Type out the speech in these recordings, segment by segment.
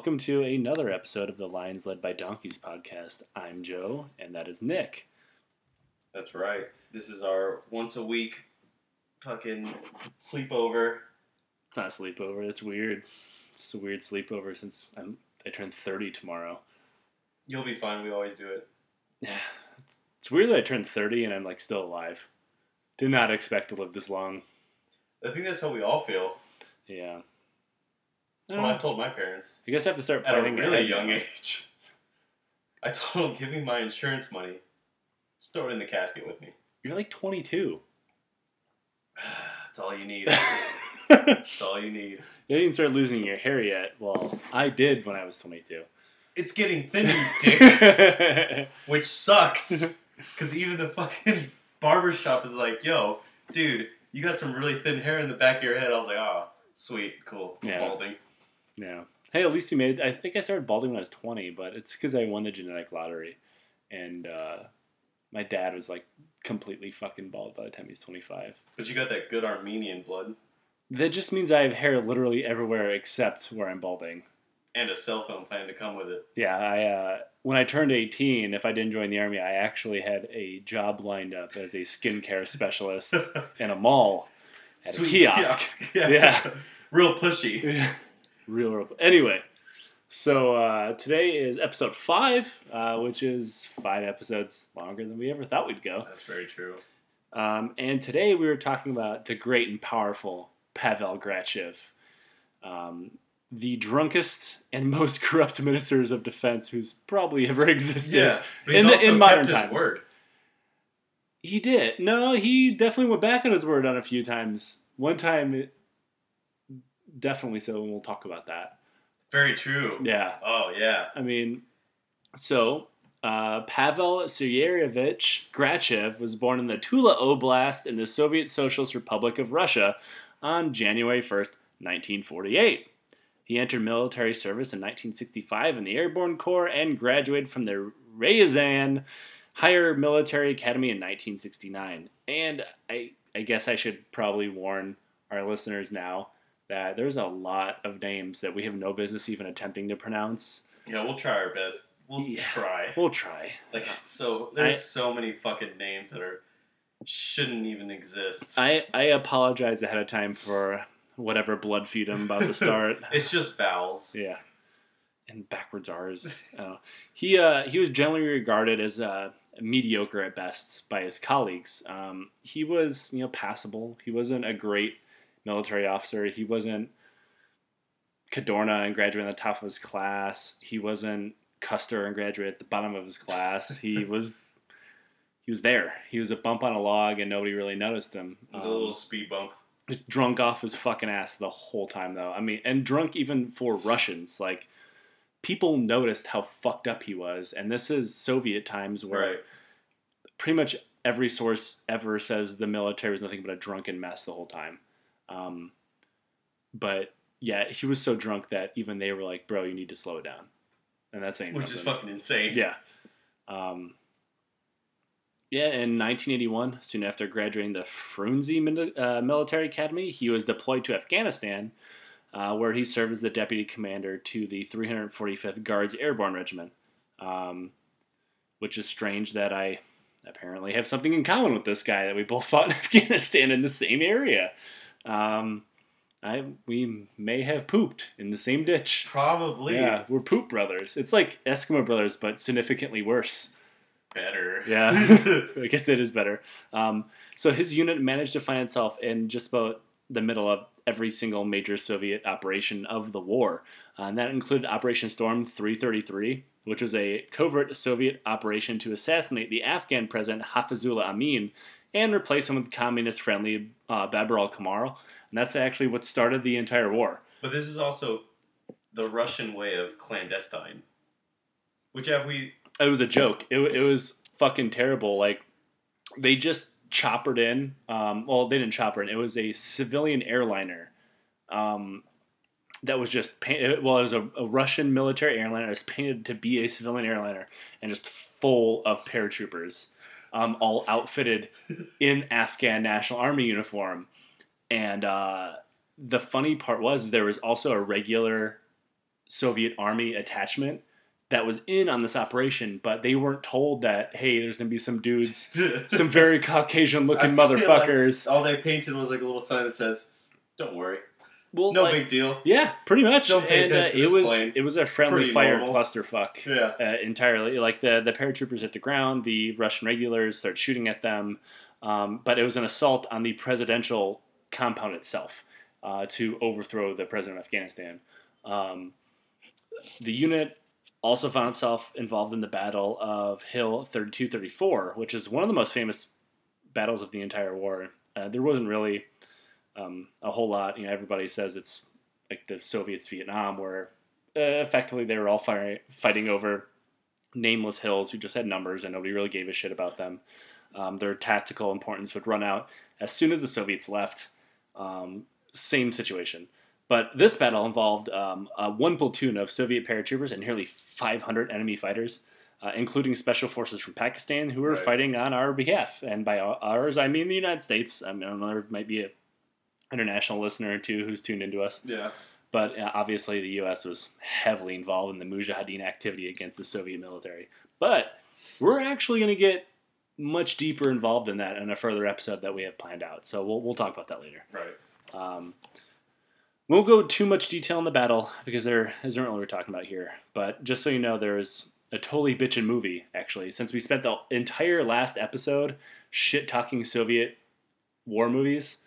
Welcome to another episode of the Lions Led by Donkeys podcast. I'm Joe, and that is Nick. That's right. This is our once a week fucking sleepover. It's not a sleepover. It's weird. It's a weird sleepover since I'm I turn 30 tomorrow. You'll be fine. We always do it. Yeah, it's, it's weird that I turned 30 and I'm like still alive. Did not expect to live this long. I think that's how we all feel. Yeah. That's what I oh. told my parents I guess I have to start at a planning really ahead young age. I told them, give me my insurance money. Just throw it in the casket with me. You're like 22. That's all you need. That's all you need. You didn't start losing your hair yet. Well, I did when I was 22. It's getting thin, you dick. Which sucks. Because even the fucking barber shop is like, yo, dude, you got some really thin hair in the back of your head. I was like, oh, sweet, cool. Yeah. Balding. Yeah. Hey, at least you made it. I think I started balding when I was 20, but it's because I won the genetic lottery. And uh, my dad was like completely fucking bald by the time he was 25. But you got that good Armenian blood That just means I have hair literally everywhere except where I'm balding. and a cell phone plan to come with it. Yeah, I uh, when I turned 18, if I didn't join the army, I actually had a job lined up as a skincare specialist in a mall at a Sweet kiosk. Yeah. Yeah. Real pushy. Real, real. Anyway, so uh, today is episode five, uh, which is five episodes longer than we ever thought we'd go. That's very true. Um, and today we were talking about the great and powerful Pavel Grachev, um, the drunkest and most corrupt ministers of defense who's probably ever existed. Yeah. In the- in modern times. word. He did. No, he definitely went back on his word on a few times. One time, definitely so, and we'll talk about that. Very true. Yeah. Oh, yeah. I mean, so uh, Pavel Sergeyevich Grachev was born in the Tula Oblast in the Soviet Socialist Republic of Russia on January 1st, 1948. He entered military service in 1965 in the Airborne Corps and graduated from the Ryazan Higher Military Academy in 1969. And I, I guess I should probably warn our listeners now that there's a lot of names that we have no business even attempting to pronounce. Yeah, we'll try our best. We'll Yeah. try. We'll try. Like, it's so. There's I- so many fucking names that are. shouldn't even exist. I, I apologize ahead of time for whatever blood feud I'm about to start. it's just vowels. yeah. And backwards R's. I. He, uh, he was generally regarded as uh, mediocre at best by his colleagues. Um, he was, you know, passable. He wasn't a great military officer. He wasn't Cadorna and graduate in the top of his class. He wasn't Custer and graduate at the bottom of his class. He was he was there. He was a bump on a log and nobody really noticed him. A Um, little speed bump. just drunk off his fucking ass the whole time though. I mean, and drunk even for Russians. Like people noticed how fucked up he was, and this is Soviet times where Right. pretty much every source ever says the military was nothing but a drunken mess the whole time. Um, but yeah, he was so drunk that even they were like, "Bro, you need to slow it down," and that's saying Which something. is fucking insane. Yeah. Um, yeah, in 1981, soon after graduating the Frunze Mil- uh, Military Academy, he was deployed to Afghanistan, uh, where he served as the deputy commander to the 345th Guards Airborne Regiment. Um, which is strange that I apparently have something in common with this guy that we both fought in Afghanistan in the same area. Um, I we may have pooped in the same ditch. Probably Yeah, we're poop brothers. It's like Eskimo brothers, but significantly worse. better. Yeah, I guess it is better. Um, so his unit managed to find itself in just about the middle of every single major Soviet operation of the war, uh, and that included Operation Storm 333, which was a covert Soviet operation to assassinate the Afghan president Hafizullah Amin and replace him with communist-friendly uh, Babrak Karmal. And that's actually what started the entire war. But this is also the Russian way of clandestine. Which have we? it was a joke. It, it was fucking terrible. Like they just choppered in. Um, well, they didn't chopper in. It was a civilian airliner. Um, that was just painted. Well, it was a, a Russian military airliner. It was painted to be a civilian airliner and just full of paratroopers, um, all outfitted in Afghan National Army uniform. And uh, the funny part was there was also a regular Soviet army attachment that was in on this operation, but they weren't told that hey, there's gonna be some dudes, some very Caucasian looking feel like motherfuckers. All they painted was like a little sign that says, "Don't worry, well, no like- big deal." yeah, pretty much. Don't pay and uh, attention to it was plane. it was a friendly Pretty fire normal. clusterfuck. Yeah. uh, entirely. Like the the paratroopers hit the ground, the Russian regulars started shooting at them, um, but it was an assault on the presidential compound itself uh, to overthrow the president of Afghanistan. Um, the unit also found itself involved in the Battle of Hill 3234, which is one of the most famous battles of the entire war. Uh, there wasn't really um, a whole lot. You know, everybody says it's like the Soviets Vietnam, where uh, effectively they were all fighting over nameless hills who just had numbers and nobody really gave a shit about them. Um, their tactical importance would run out as soon as the Soviets left. Um, same situation. But this battle involved um, uh, one platoon of Soviet paratroopers and nearly 500 enemy fighters, uh, including special forces from Pakistan who were Right. fighting on our behalf. And by ours, I mean the United States. I, mean, I don't know, there might be a international listener or two who's tuned into us. Yeah. But uh, obviously, the U.S. was heavily involved in the Mujahideen activity against the Soviet military. But we're actually going to get much deeper involved in that in a further episode that we have planned out. So we'll, we'll talk about that later. Right. Um, won't go too much detail in the battle because there isn't really what we're talking about here. But just so you know, there is a totally bitchin' movie actually. Since we spent the entire last episode shit talking Soviet war movies,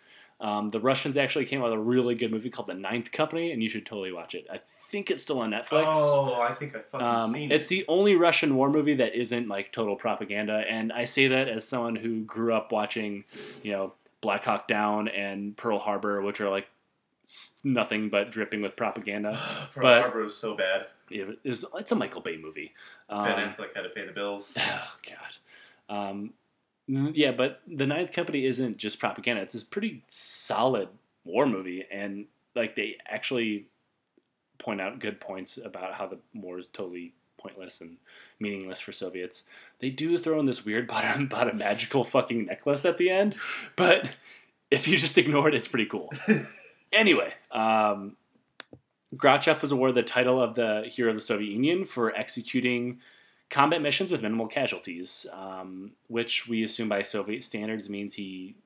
um, the Russians actually came out with a really good movie called The Ninth Company, and you should totally watch it. I think it's still on Netflix. Oh, I think I fucking Um, seen it. it's the only Russian war movie that isn't like total propaganda, and I say that as someone who grew up watching, you know, Black Hawk Down and Pearl Harbor, which are like nothing but dripping with propaganda. Pearl but- Harbor was so bad. It is, it's a Michael Bay movie. Um, Ben Affleck had to pay the bills. Oh God. Um, yeah, but the Ninth Company isn't just propaganda. It's this pretty solid war movie, and like they actually point out good points about how the war is totally pointless and meaningless for Soviets. They do throw in this weird about a magical fucking necklace at the end, but if you just ignore it, it's pretty cool. anyway, um, Grachev was awarded the title of the Hero of the Soviet Union for executing combat missions with minimal casualties, um, which we assume by Soviet standards means he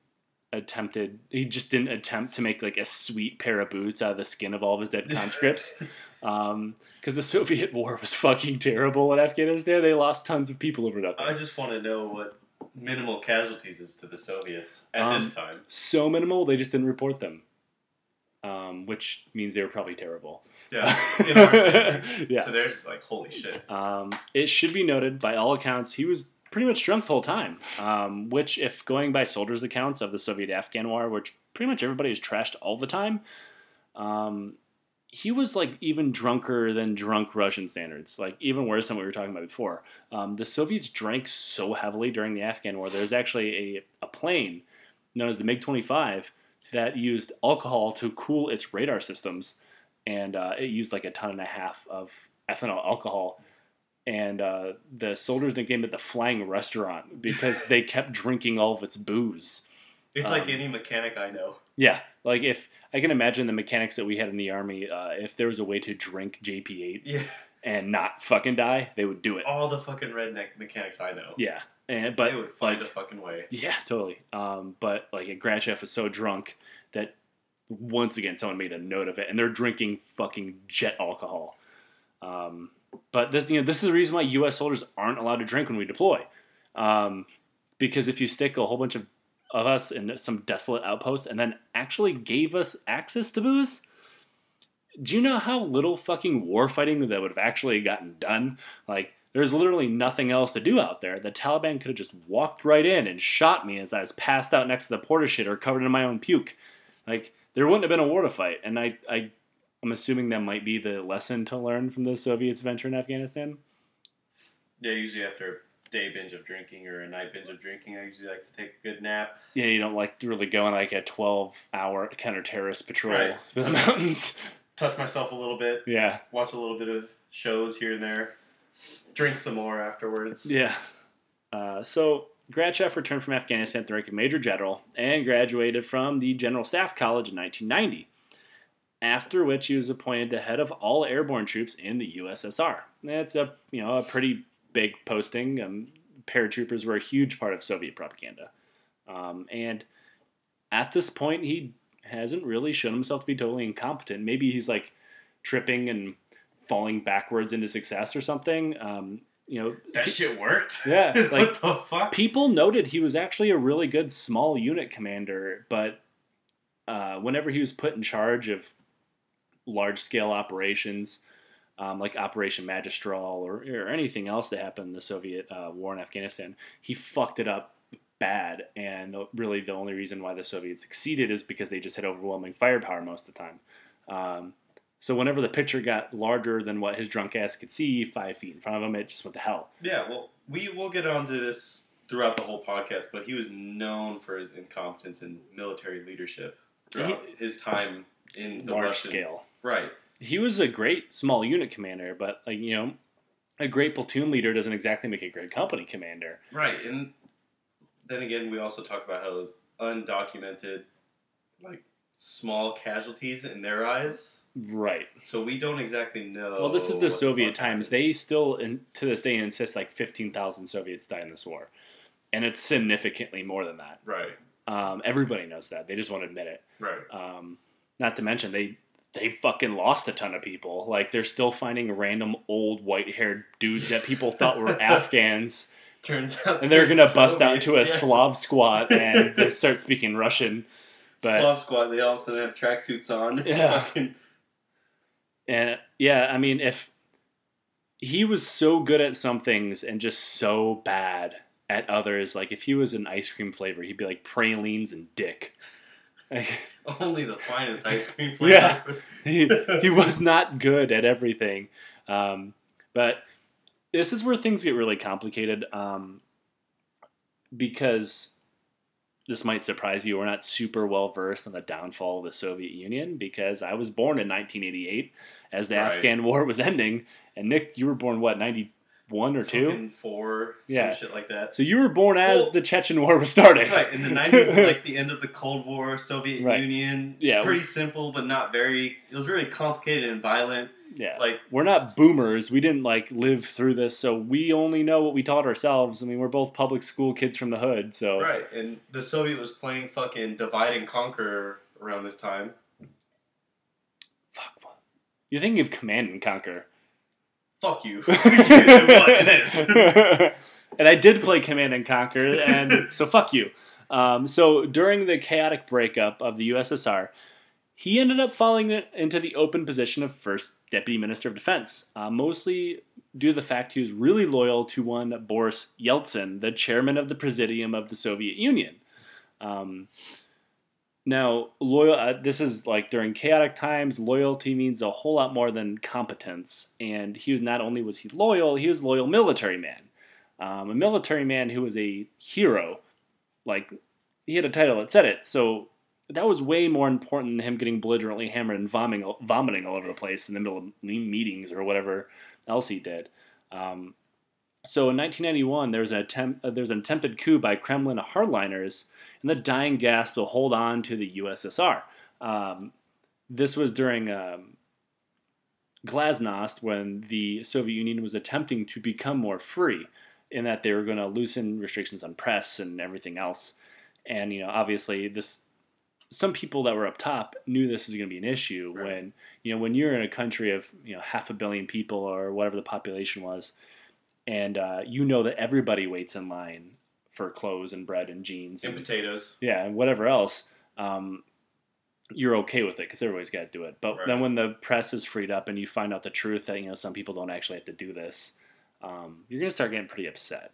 attempted he just didn't attempt to make like a sweet pair of boots out of the skin of all of his dead conscripts. Because the soviet war was fucking terrible in afghanistan. They lost tons of people over nothing. I just want to know what minimal casualties is to the Soviets at this Um, time. so minimal they just didn't report them um, which means they were probably terrible Yeah. In our standards. yeah So there's like, holy shit. Um, it should be noted, by all accounts, he was pretty much drunk the whole time. Um, which, if going by soldiers' accounts of the Soviet-Afghan War, which pretty much everybody was trashed all the time, um, he was like even drunker than drunk Russian standards. Like even worse than what we were talking about before. Um, the Soviets drank so heavily during the Afghan War. There's actually a, a plane known as the MiG-25 that used alcohol to cool its radar systems, and uh, it used like a ton and a half of ethanol alcohol and uh, the soldiers nicknamed it the Flying Restaurant because they kept drinking all of its booze. It's like Um, any mechanic I know. Yeah, like if I can imagine the mechanics that we had in the army, uh, if there was a way to drink JP8 Yeah. and not fucking die, they would do it. All the fucking redneck mechanics I know. Yeah, and but they would find like a fucking way. yeah, totally. Um, but like Grachev was so drunk that once again someone made a note of it, and they're drinking fucking jet alcohol. Um, but this, you know, this is the reason why U.S. soldiers aren't allowed to drink when we deploy, um, because if you stick a whole bunch of of us in some desolate outpost and then actually gave us access to booze, do you know how little fucking war fighting that would have actually gotten done? Like, there's literally nothing else to do out there. The Taliban could have just walked right in and shot me as I was passed out next to the porta shitter covered in my own puke. Like, there wouldn't have been a war to fight. And I, I, I'm assuming that might be the lesson to learn from the Soviets' venture in Afghanistan. Yeah, usually after a day binge of drinking or a night binge of drinking, I usually like to take a good nap. Yeah, you don't like to really go on like a 12 hour counter terrorist patrol Right. through the mountains. Touch myself a little bit, Yeah. watch a little bit of shows here and there, drink some more afterwards. Yeah. Uh, so Grachev returned from Afghanistan at the rank of Major General and graduated from the General Staff College in 1990. after which he was appointed the head of all airborne troops in the USSR. That's a you know a pretty big posting. Um, paratroopers were a huge part of Soviet propaganda, um, and at this point he hasn't really shown himself to be totally incompetent. Maybe he's like tripping and falling backwards into success or something. Um, you know, That shit worked. Yeah, like- what the fuck? people noted he was actually a really good small unit commander, but uh, whenever he was put in charge of large scale operations, um, like Operation Magistral or, or anything else that happened in the Soviet uh, war in Afghanistan, he fucked it up bad. And really, the only reason why the Soviets succeeded is because they just had overwhelming firepower most of the time. Um, so whenever the picture got larger than what his drunk ass could see, five feet in front of him, it just went to hell. Yeah, well, we will get onto this throughout the whole podcast, but he was known for his incompetence in military leadership throughout his time in the Large Russian- scale. Right. he was a great small unit commander, but like you know, a great platoon leader doesn't exactly make a great company commander. Right, and then again, we also talk about how those undocumented, like small casualties in their eyes. Right. So we don't exactly know. Well, this is the Soviet fuck times. happens. They still, in, to this day, insist like fifteen thousand Soviets died in this war, and it's significantly more than that. right, Um, everybody knows that. They just won't admit it. right, Um, not to mention they they fucking lost a ton of people. Like they're still finding random old white haired dudes that people thought were Afghans. turns out, and they're they're gonna bust out into a yeah. Slav squat and they start speaking Russian. But squad. They all of a sudden have tracksuits on. Yeah. Fucking- and yeah, I mean, if he was so good at some things and just so bad at others, like if he was an ice cream flavor, he'd be like pralines and dick. Like, only the finest ice cream flavor. Yeah. he, he was not good at everything. Um, but this is where things get really complicated um, because this might surprise you. We're not super well versed on the downfall of the Soviet Union because I was born in 1988 as the Right. Afghan war was ending. And Nick, you were born, what, 91 or 2? Four, Yeah. some shit like that. So you were born as Well- the Chechen war was starting. Right in the nineties, like the end of the Cold War, Soviet Right. Union. It's Yeah. pretty simple, but not very. It was really complicated and violent. Yeah. Like we're not boomers. We didn't like live through this, so we only know what we taught ourselves. I mean, we're both public school kids from the hood, so right, and the Soviet was playing fucking divide and conquer around this time. fuck. what? You're thinking of Command and Conquer. Fuck you. what it is. and I did play Command and Conquer, and so fuck you. Um, so during the chaotic breakup of the USSR, he ended up falling into the open position of first deputy minister of defense, uh, mostly due to the fact he was really loyal to one Boris Yeltsin, the chairman of the Presidium of the Soviet Union. Um, now, loyal. Uh, this is like during chaotic times. Loyalty means a whole lot more than competence. And he was not only was he loyal, he was a loyal military man, um, a military man who was a hero. Like he had a title that said it. So that was way more important than him getting belligerently hammered and vomiting, vomiting all over the place in the middle of meetings or whatever else he did. Um, so in 1991, there was an attempt. Uh, there was an attempted coup by Kremlin hardliners and the dying gasp to hold on to the USSR. Um, this was during um, Glasnost when the Soviet Union was attempting to become more free, in that they were going to loosen restrictions on press and everything else. And you know, obviously, this some people that were up top knew this was going to be an issue Right. when you know when you're in a country of you know half a billion people or whatever the population was, and uh, you know that everybody waits in line for clothes and bread and jeans And and potatoes. yeah, and whatever else, um, you're okay with it because everybody's got to do it. But Right. then when the press is freed up and you find out the truth that you know some people don't actually have to do this, um, you're gonna start getting pretty upset.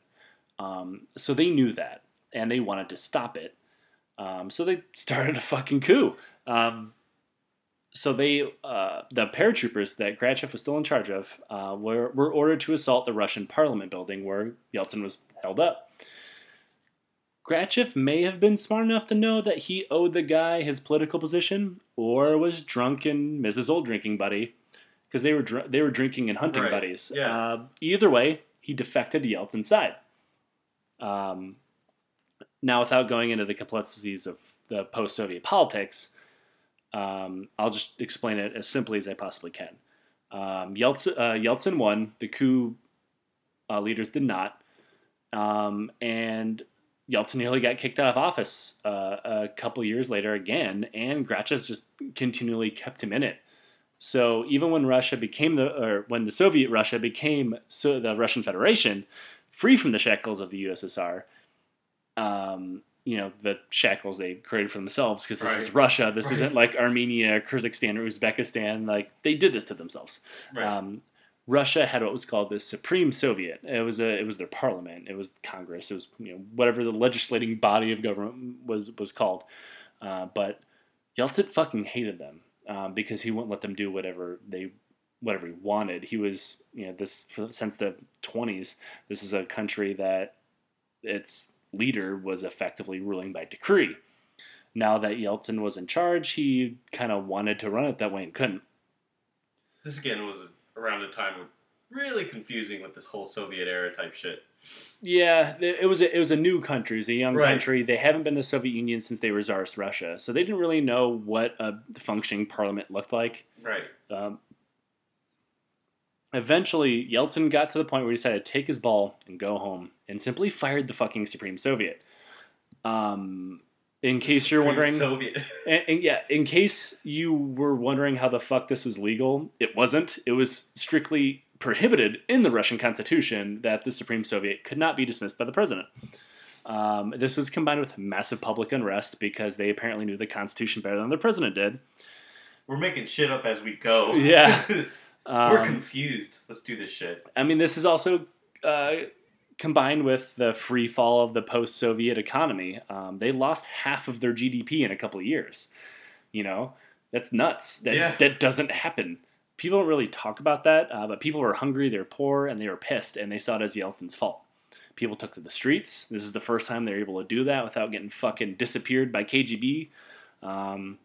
Um, so they knew that and they wanted to stop it. Um, so they started a fucking coup. Um, so they, uh, the paratroopers that Grachev was still in charge of, uh, were, were ordered to assault the Russian Parliament building where Yeltsin was held up. Grachev may have been smart enough to know that he owed the guy his political position, or was drunk and Mrs. Old drinking buddy, because they were dr- they were drinking and hunting Right, buddies. yeah. Uh, either way, he defected to Yeltsin's side. Um, now, without going into the complexities of the post-Soviet politics, Um, I'll just explain it as simply as I possibly can. Um, Yeltsin, uh, Yeltsin won. The coup uh, leaders did not. Um, and Yeltsin nearly got kicked out of office uh, a couple years later again, and Grachev just continually kept him in it. So even when Russia became the, or when the Soviet Russia became so the Russian Federation, free from the shackles of the USSR, um, you know the shackles they created for themselves because this Right. is Russia. This Right. isn't like Armenia, Kyrgyzstan, or Uzbekistan. Like they did this to themselves. Right. Um, Russia had what was called the Supreme Soviet. It was a it was their parliament. It was Congress. It was you know whatever the legislating body of government was was called. Uh, but Yeltsin fucking hated them um, because he wouldn't let them do whatever they whatever he wanted. He was you know this since the twenties. This is a country that its leader was effectively ruling by decree. Now that Yeltsin was in charge, he kind of wanted to run it that way and couldn't. this again was around a time of really confusing with this whole Soviet era type shit. Yeah, it was a, it was a new country. It was a young Right. country. They haven't been the Soviet Union since they were Tsarist Russia, so they didn't really know what a functioning parliament looked like. Right. Um, eventually, Yeltsin got to the point where he decided to take his ball and go home, and simply fired the fucking Supreme Soviet. Um, in case you're wondering, Soviet. and, and yeah, in case you were wondering how the fuck this was legal, it wasn't. It was strictly prohibited in the Russian Constitution that the Supreme Soviet could not be dismissed by the president. Um, this was combined with massive public unrest because they apparently knew the Constitution better than the president did. We're making shit up as we go. Yeah. We're Um, confused. Let's do this shit. I mean, this is also uh, combined with the free fall of the post Soviet economy. Um, they lost half of their GDP in a couple of years. You know, that's nuts. That, Yeah. that doesn't happen. People don't really talk about that, uh, but people were hungry, they were poor, and they were pissed, and they saw it as Yeltsin's fault. People took to the streets. This is the first time they're able to do that without getting fucking disappeared by KGB. Um,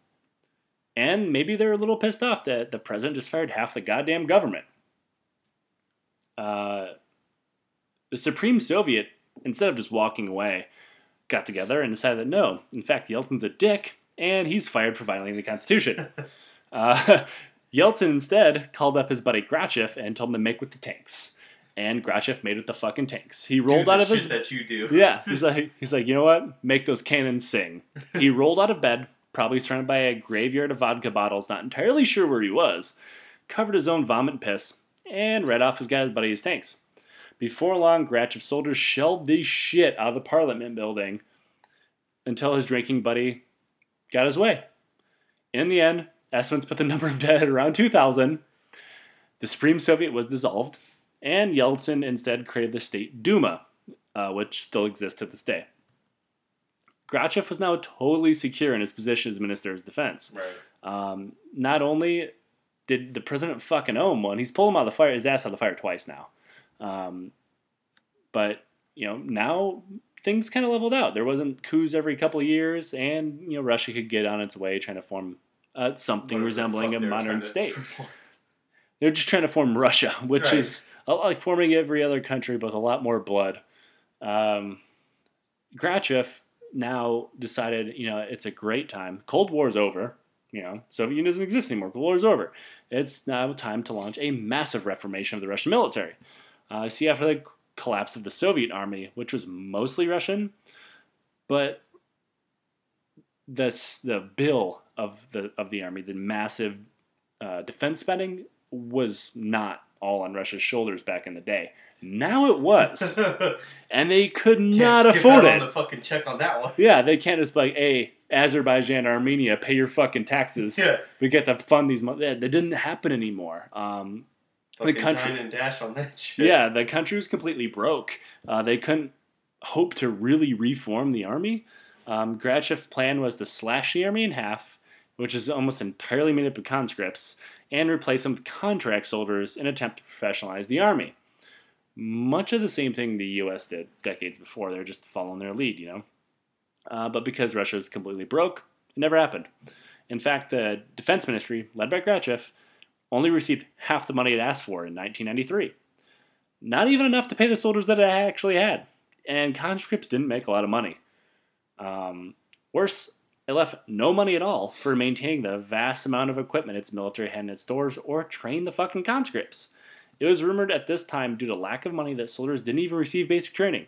and maybe they're a little pissed off that the president just fired half the goddamn government. Uh, the Supreme Soviet, instead of just walking away, got together and decided that no, in fact, Yeltsin's a dick and he's fired for violating the Constitution. uh, Yeltsin instead called up his buddy Grachev and told him to make with the tanks. And Grachev made with the fucking tanks. He rolled out the of his that you do. yeah, he's like, he's like, you know what? Make those cannons sing. He rolled out of bed, probably surrounded by a graveyard of vodka bottles, not entirely sure where he was, covered his own vomit and piss, and read off his guy's buddy's tanks. Before long, Grachev's soldiers shelled the shit out of the Parliament building until his drinking buddy got his way. In the end, estimates put the number of dead at around 2,000. The Supreme Soviet was dissolved, and Yeltsin instead created the State Duma, uh, which still exists to this day. Grachev was now totally secure in his position as Minister of Defense. Right. Um, not only did the president fucking own one, he's pulled him out of the fire, his ass out of the fire twice now. Um, but you know now things kind of leveled out. There wasn't coups every couple of years, and you know Russia could get on its way trying to form uh, something Whatever resembling a modern state. They're just trying to form Russia, which Right. is a lot like forming every other country, but with a lot more blood. Um, Grachev now decided, you know, it's a great time. Cold War is over. You know, Soviet Union doesn't exist anymore. Cold War is over. It's now time to launch a massive reformation of the Russian military. Uh, see, after the collapse of the Soviet army, which was mostly Russian, but this the bill of the of the army, the massive uh, defense spending was not all on Russia's shoulders back in the day. Now it was, and they could Can't not afford it. on the fucking check on that one. Yeah, they can't just be like, hey, Azerbaijan, Armenia, pay your fucking taxes. Yeah. We get to fund these. Mo-. That didn't happen anymore. Um, Fucking country- and dash on that shit. yeah, the country was completely broke. Uh, they couldn't hope to really reform the army. Um, Grachev's plan was to slash the army in half, which is almost entirely made up of conscripts, and replace them with contract soldiers in an attempt to professionalize the army. Much of the same thing the U.S. did decades before. They're just following their lead, you know. Uh, but because Russia is completely broke, it never happened. In fact, the defense ministry, led by Grachev, only received half the money it asked for in 1993. Not even enough to pay the soldiers that it actually had. And conscripts didn't make a lot of money. Um, worse, it left no money at all for maintaining the vast amount of equipment its military had in its stores or train the fucking conscripts. It was rumored at this time, due to lack of money, that soldiers didn't even receive basic training.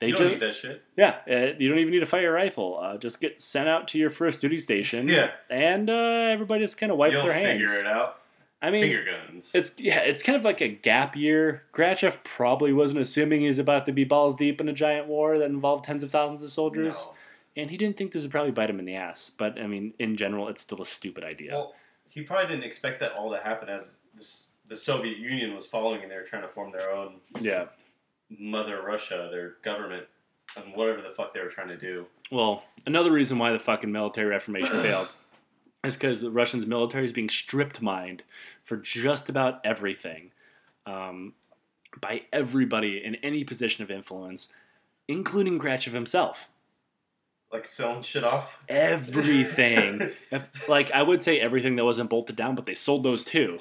They you don't need that shit. yeah, uh, you don't even need to fire a rifle. Uh, just get sent out to your first duty station. Yeah. and uh, everybody just kind of wipe You'll their hands. figure it out. I mean, Finger guns. it's yeah, it's kind of like a gap year. Grachev probably wasn't assuming he's about to be balls deep in a giant war that involved tens of thousands of soldiers, No. And he didn't think this would probably bite him in the ass. But I mean, in general, it's still a stupid idea. Well, he probably didn't expect that all to happen as this, the Soviet Union was following and they were trying to form their own yeah. Mother Russia, their government, and whatever the fuck they were trying to do. Well, another reason why the fucking military reformation failed is because the Russians' military is being stripped mined for just about everything um, by everybody in any position of influence, including Grachev himself. Like selling shit off. Everything. If- like, I would say everything that wasn't bolted down, but they sold those too.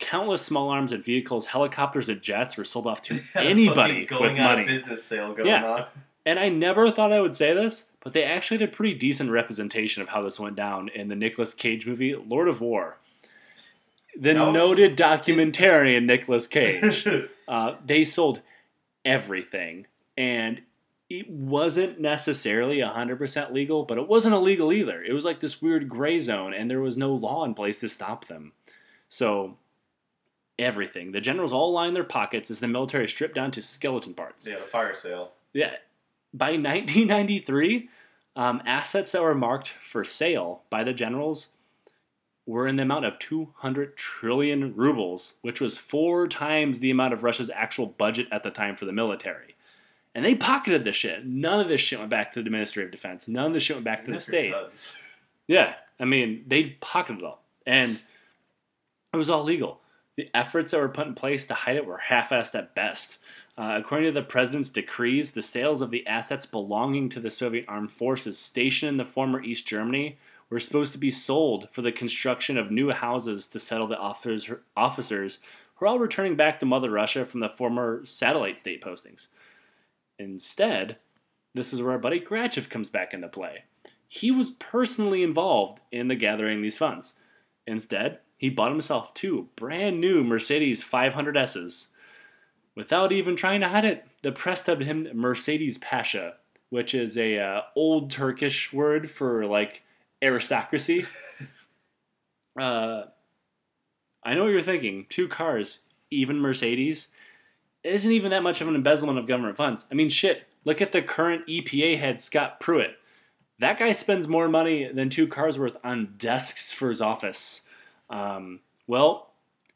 Countless small arms and vehicles, helicopters and jets were sold off to anybody with money. business sale going Yeah. on. And I never thought I would say this, but they actually had a pretty decent representation of how this went down in the Nicolas Cage movie Lord of War. The No. noted documentarian Nicolas Cage. uh, they sold everything, and it wasn't necessarily 100% legal, but it wasn't illegal either. It was like this weird gray zone, and there was no law in place to stop them. So, everything. The generals all line their pockets as the military stripped down to skeleton parts. yeah, the fire sale. Yeah. By 1993, um, assets that were marked for sale by the generals were in the amount of 200 trillion rubles, which was four times the amount of Russia's actual budget at the time for the military. And they pocketed this shit. None of this shit went back to the Ministry of Defense. None of this shit went back to the state. does. Yeah, I mean, they pocketed it all. And it was all legal. The efforts that were put in place to hide it were half assed at best. Uh, according to the president's decrees, the sales of the assets belonging to the Soviet armed forces stationed in the former East Germany were supposed to be sold for the construction of new houses to settle the officers, officers who are all returning back to Mother Russia from the former satellite state postings. Instead, this is where our buddy Grachev comes back into play. He was personally involved in the gathering these funds. Instead, he bought himself two brand new Mercedes 500Ss. Without even trying to hide it, the press dubbed him Mercedes Pasha, which is a uh, old Turkish word for like aristocracy. uh, I know what you're thinking. Two cars, even Mercedes, isn't even that much of an embezzlement of government funds. I mean, shit. Look at the current EPA head, Scott Pruitt. That guy spends more money than two cars worth on desks for his office. Um, well,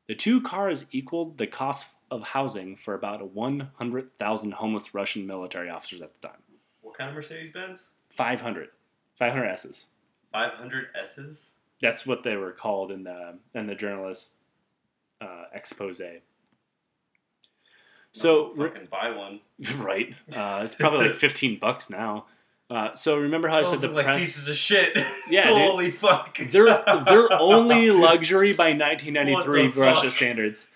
the two cars equaled the cost of housing for about 100,000 homeless Russian military officers at the time. What kind of Mercedes Benz? 500. 500 S's. 500 S's? That's what they were called in the in the journalist uh, expose. So re- fucking buy one. right, uh, it's probably like 15 bucks now. Uh, so remember how I Those said the look like press pieces of shit. Yeah, dude. Holy fuck. they're they're only luxury by 1993 the Russia fuck? standards.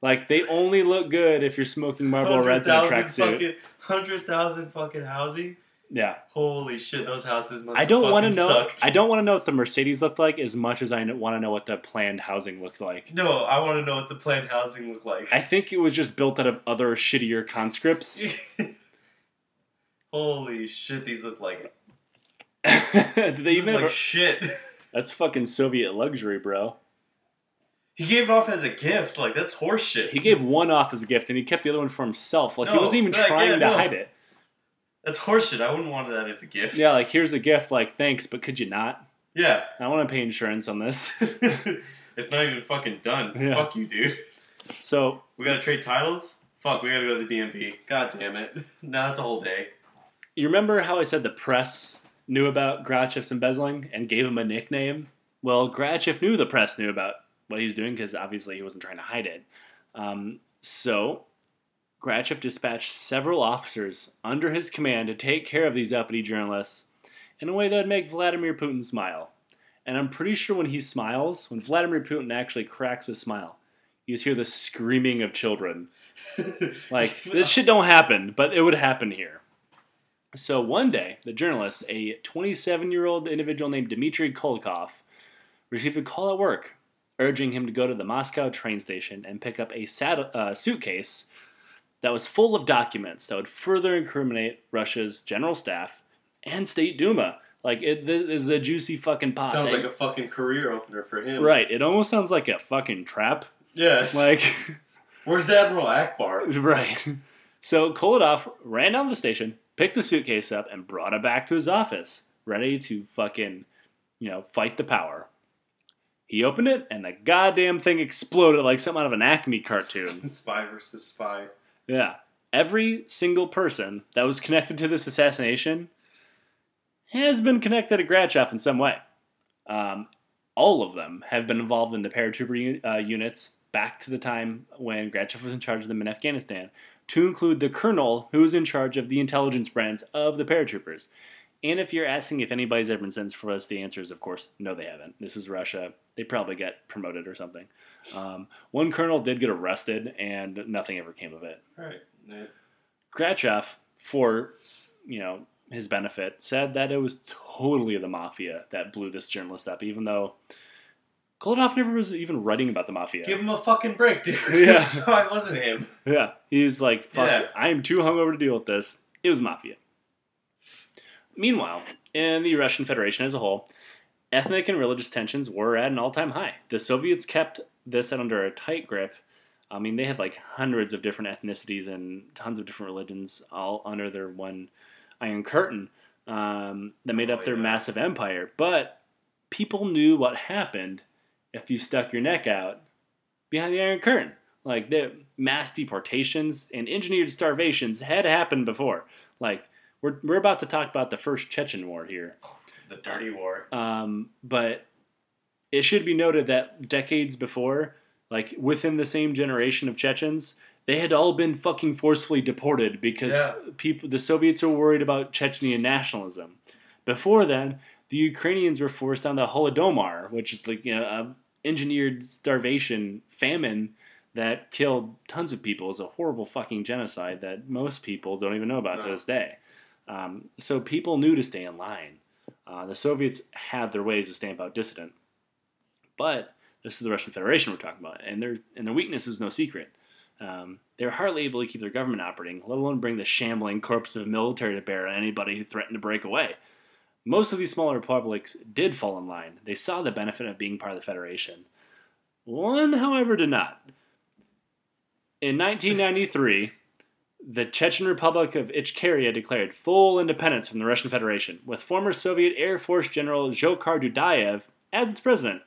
Like they only look good if you're smoking Marlboro Reds in a 100,000 tracksuit. fucking, 100,000 fucking housing? Yeah, Holy shit, those houses must I don't want to know. Sucked. I don't want to know what the Mercedes looked like as much as I want to know what the planned housing looked like. No, I want to know what the planned housing looked like. I think it was just built out of other shittier conscripts. Holy shit, these look like Did they these even? look like shit. That's fucking Soviet luxury, bro. He gave it off as a gift. Like that's horse shit. He gave one off as a gift, and he kept the other one for himself. Like he wasn't even trying yeah, to no. hide it. That's horseshit. I wouldn't want that as a gift. Yeah, like here's a gift. Like thanks, but could you not? yeah. I want to pay insurance on this. it's not even fucking done. Yeah. Fuck you, dude. so We gotta trade titles. Fuck, we gotta go to the DMV. God damn it. Now it's a whole day. you remember how I said the press knew about Grachev's embezzling and gave him a nickname? Well, Grachev knew the press knew about what he was doing because obviously he wasn't trying to hide it. Um, so Grachev dispatched several officers under his command to take care of these uppity journalists in a way that would make Vladimir Putin smile. And I'm pretty sure when he smiles, when Vladimir Putin actually cracks a smile, you just hear the screaming of children. Like this shit don't happen, but it would happen here. So one day, the journalist, a 27 year old individual named Dmitry Kholodov, received a call at work urging him to go to the Moscow train station and pick up a sad- uh, suitcase that was full of documents that would further incriminate Russia's general staff and State Duma. Like, it, this is a juicy fucking pot. Sounds like a fucking career opener for him. right. It almost sounds like a fucking trap. Yes. Like, Where's Admiral Ackbar? right. So Kholodov ran down to the station, picked the suitcase up, and brought it back to his office, ready to fucking, you know, fight the power. He opened it, and the goddamn thing exploded like something out of an Acme cartoon. spy versus spy. Yeah. Every single person that was connected to this assassination has been connected to Grachev in some way. Um, all of them have been involved in the paratrooper uh, units back to the time when Grachev was in charge of them in Afghanistan, to include the colonel who was in charge of the intelligence branch of the paratroopers. And if you're asking if anybody's ever been sentenced for us, the answer is, of course, no, they haven't. This is Russia. They probably got promoted or something. Um, one colonel did get arrested, and nothing ever came of it. Right. Yeah. Grachev, for you know his benefit, said that it was totally the mafia that blew this journalist up, even though Kholodov never was even writing about the mafia. Give him a fucking break, dude. Yeah. no, it wasn't him. yeah, he was like, "Fuck, Yeah. I am too hungover to deal with this." It was mafia. Meanwhile, in the Russian Federation as a whole, ethnic and religious tensions were at an all-time high. The Soviets kept this under a tight grip. I mean, they had like hundreds of different ethnicities and tons of different religions all under their one iron curtain um, that made Oh, up their yeah. massive empire. But people knew what happened if you stuck your neck out behind the Iron Curtain. Like the mass deportations and engineered starvations had happened before. Like we're we're about to talk about the first Chechen War here, The dirty war. um, but it should be noted that decades before, like within the same generation of Chechens, they had all been fucking forcefully deported because Yeah. people the Soviets were worried about Chechnya nationalism. Before then, the Ukrainians were forced on the Holodomor, which is like you know, a engineered starvation famine that killed tons of people. It's a horrible fucking genocide that most people don't even know about to this day. Um, so people knew to stay in line. Uh, the Soviets had their ways to stamp out dissident, but this is the Russian Federation we're talking about, and their and their weakness is no secret. Um, they were hardly able to keep their government operating, let alone bring the shambling corpse of military to bear on anybody who threatened to break away. Most of these smaller republics did fall in line. They saw the benefit of being part of the Federation. One, however, did not. In 1993, the Chechen Republic of Ichkeria declared full independence from the Russian Federation, with former Soviet Air Force General Dzhokhar Dudayev as its president.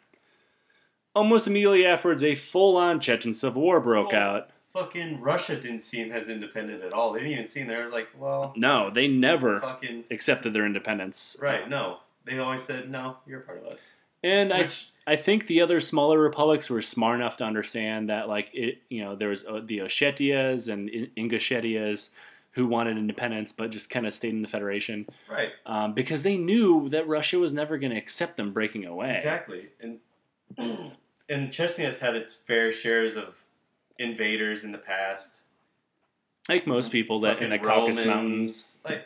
Almost immediately afterwards, a full on Chechen civil war broke Oh. out. Fucking Russia didn't seem as independent at all. They didn't even seem there. Like, well, No, they never fucking accepted their independence. right. No, they always said no. You're part of us. And I, Which- I think the other smaller republics were smart enough to understand that, like, it, you know, there was uh, the Ossetias and In- Ingushetias who wanted independence but just kind of stayed in the Federation Right. um, because they knew that Russia was never going to accept them breaking away. Exactly. And and Chechnya has had its fair shares of invaders in the past. Like most people that in the Fucking Caucasus Mountains. Like,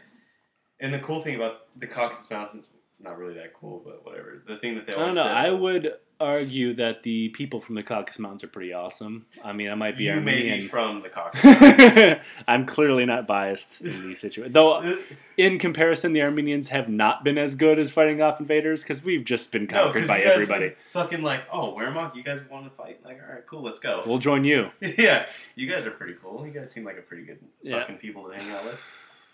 and the cool thing about the Caucasus Mountains, not really that cool, but whatever. The thing that they I don't know. I was, would argue that the people from the Caucasus Mountains are pretty awesome. I mean, I might be you may Armenian. be from the Caucasus Mountains. I'm clearly not biased in these situations. Though, in comparison, the Armenians have not been as good as fighting off invaders because we've just been No, by everybody. Fucking like, oh, Wehrmacht, you guys want to fight? Like, all right, cool, let's go. We'll join you. yeah, you guys are pretty cool. You guys seem like a pretty good Yeah. fucking people to hang out with.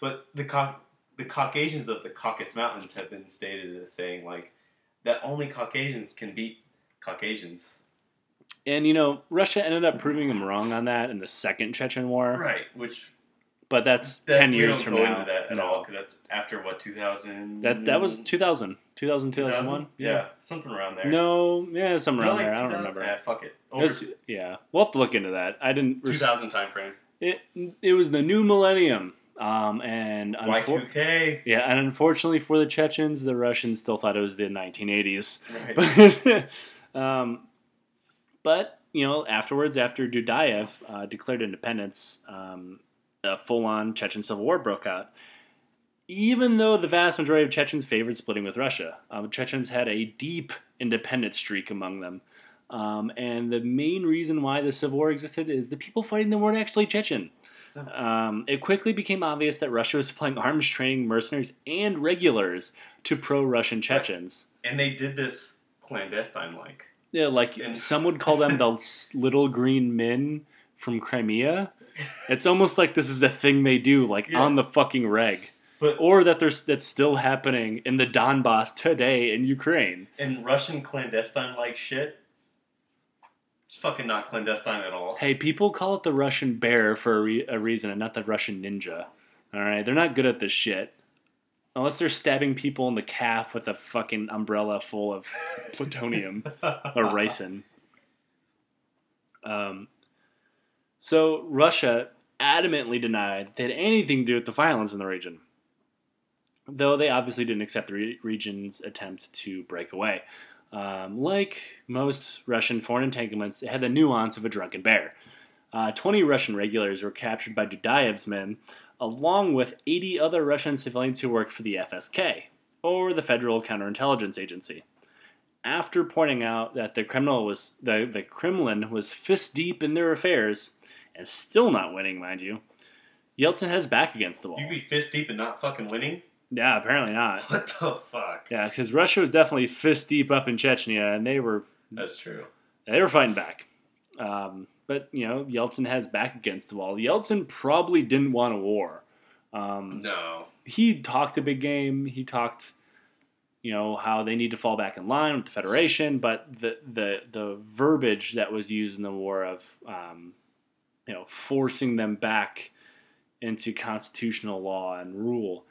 But the Cau- the Caucasians of the Caucasus Mountains have been stated as saying like that only Caucasians can beat Caucasians. And, you know, Russia ended up proving them wrong on that in the second Chechen War. Right, which But that's that, 10 we years don't from go now. into that at No. all because that's after what 2000. That, that was 2000. 2000, 2001? Yeah. something around there. No, yeah, somewhere around Really? there. I don't remember. Yeah, fuck it. It was- yeah, we'll have to look into that. I didn't. res- 2000 time frame. It it was the new millennium, um, and unfor- Y2K. yeah, and unfortunately for the Chechens, the Russians still thought it was the 1980s. Right. But, um, but you know, afterwards, after Dudayev uh, declared independence, um, a full-on Chechen civil war broke out. even though the vast majority of Chechens favored splitting with Russia, um, Chechens had a deep independent streak among them. Um, and the main reason why the civil war existed is the people fighting them weren't actually Chechen. Um, it quickly became obvious that Russia was supplying arms training mercenaries and regulars to pro-Russian Chechens. And they did this clandestine like. Yeah, like And- some would call them the little green men from Crimea. It's almost like this is a thing they do, like Yeah. on the fucking reg, But or that there's that's still happening in the Donbass today in Ukraine. in Russian clandestine like shit, it's fucking not clandestine at all. Hey, people call it the Russian bear for a, re- a reason, and not the Russian ninja. All right, they're not good at this shit. Unless they're stabbing people in the calf with a fucking umbrella full of plutonium. or ricin. Um, so Russia adamantly denied that they had anything to do with the violence in the region, though they obviously didn't accept the re- region's attempt to break away. Um, like most Russian foreign entanglements, it had the nuance of a drunken bear. Uh, 20 Russian regulars were captured by Dudayev's men, along with 80 other Russian civilians who worked for the FSK, or the Federal Counterintelligence Agency after pointing out that the criminal was the, the Kremlin was fist deep in their affairs and still not winning, mind you, Yeltsin had his back against the wall. You be fist deep and not fucking winning? Yeah, apparently not. What the fuck? Yeah, because Russia was definitely fist deep up in Chechnya, and they were That's true. they were fighting back. Um, but you know, Yeltsin has back against the wall. Yeltsin probably didn't want a war. Um, No. he talked a big game. He talked, you know, how they need to fall back in line with the Federation, but the the the verbiage that was used in the war of, um, you know, forcing them back into constitutional law and rule.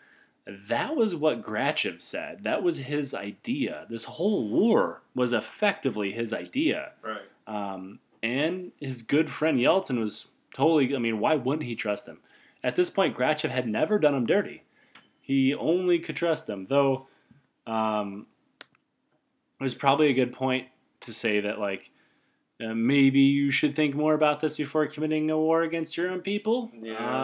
That was what Grachev said. That was his idea. This whole war was effectively his idea. Right. Um, and his good friend Yeltsin was totally, I mean, why wouldn't he trust him? At this point, Grachev had never done him dirty. He only could trust him, though um, it was probably a good point to say that, like, uh, maybe you should think more about this before committing a war against your own people.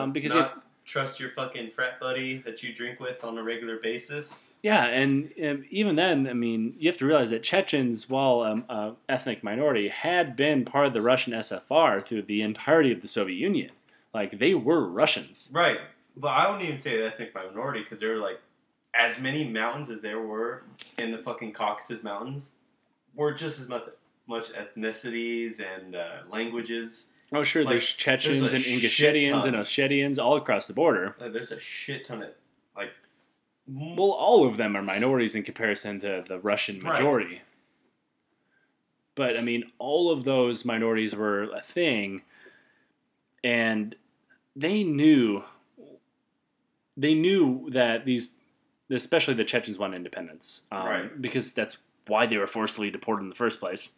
um, because not trust your fucking frat buddy that you drink with on a regular basis. Yeah, and um, even then, I mean, you have to realize that Chechens, while um, a ethnic minority, had been part of the Russian SFR through the entirety of the Soviet Union. Like they were Russians. Right. But I wouldn't even say ethnic minority because there were like as many mountains as there were in the fucking Caucasus Mountains were just as much much ethnicities and uh, languages. Oh, sure, Like, there's Chechens there's and Ingushetians and. Ossetians all across the border. Uh, there's a shit ton of like. Well, all of them are minorities in comparison to the Russian Right. majority. But I mean, all of those minorities were a thing, and they knew. They knew that these, especially the Chechens, want independence, um, Right. Because that's why they were forcibly deported in the first place.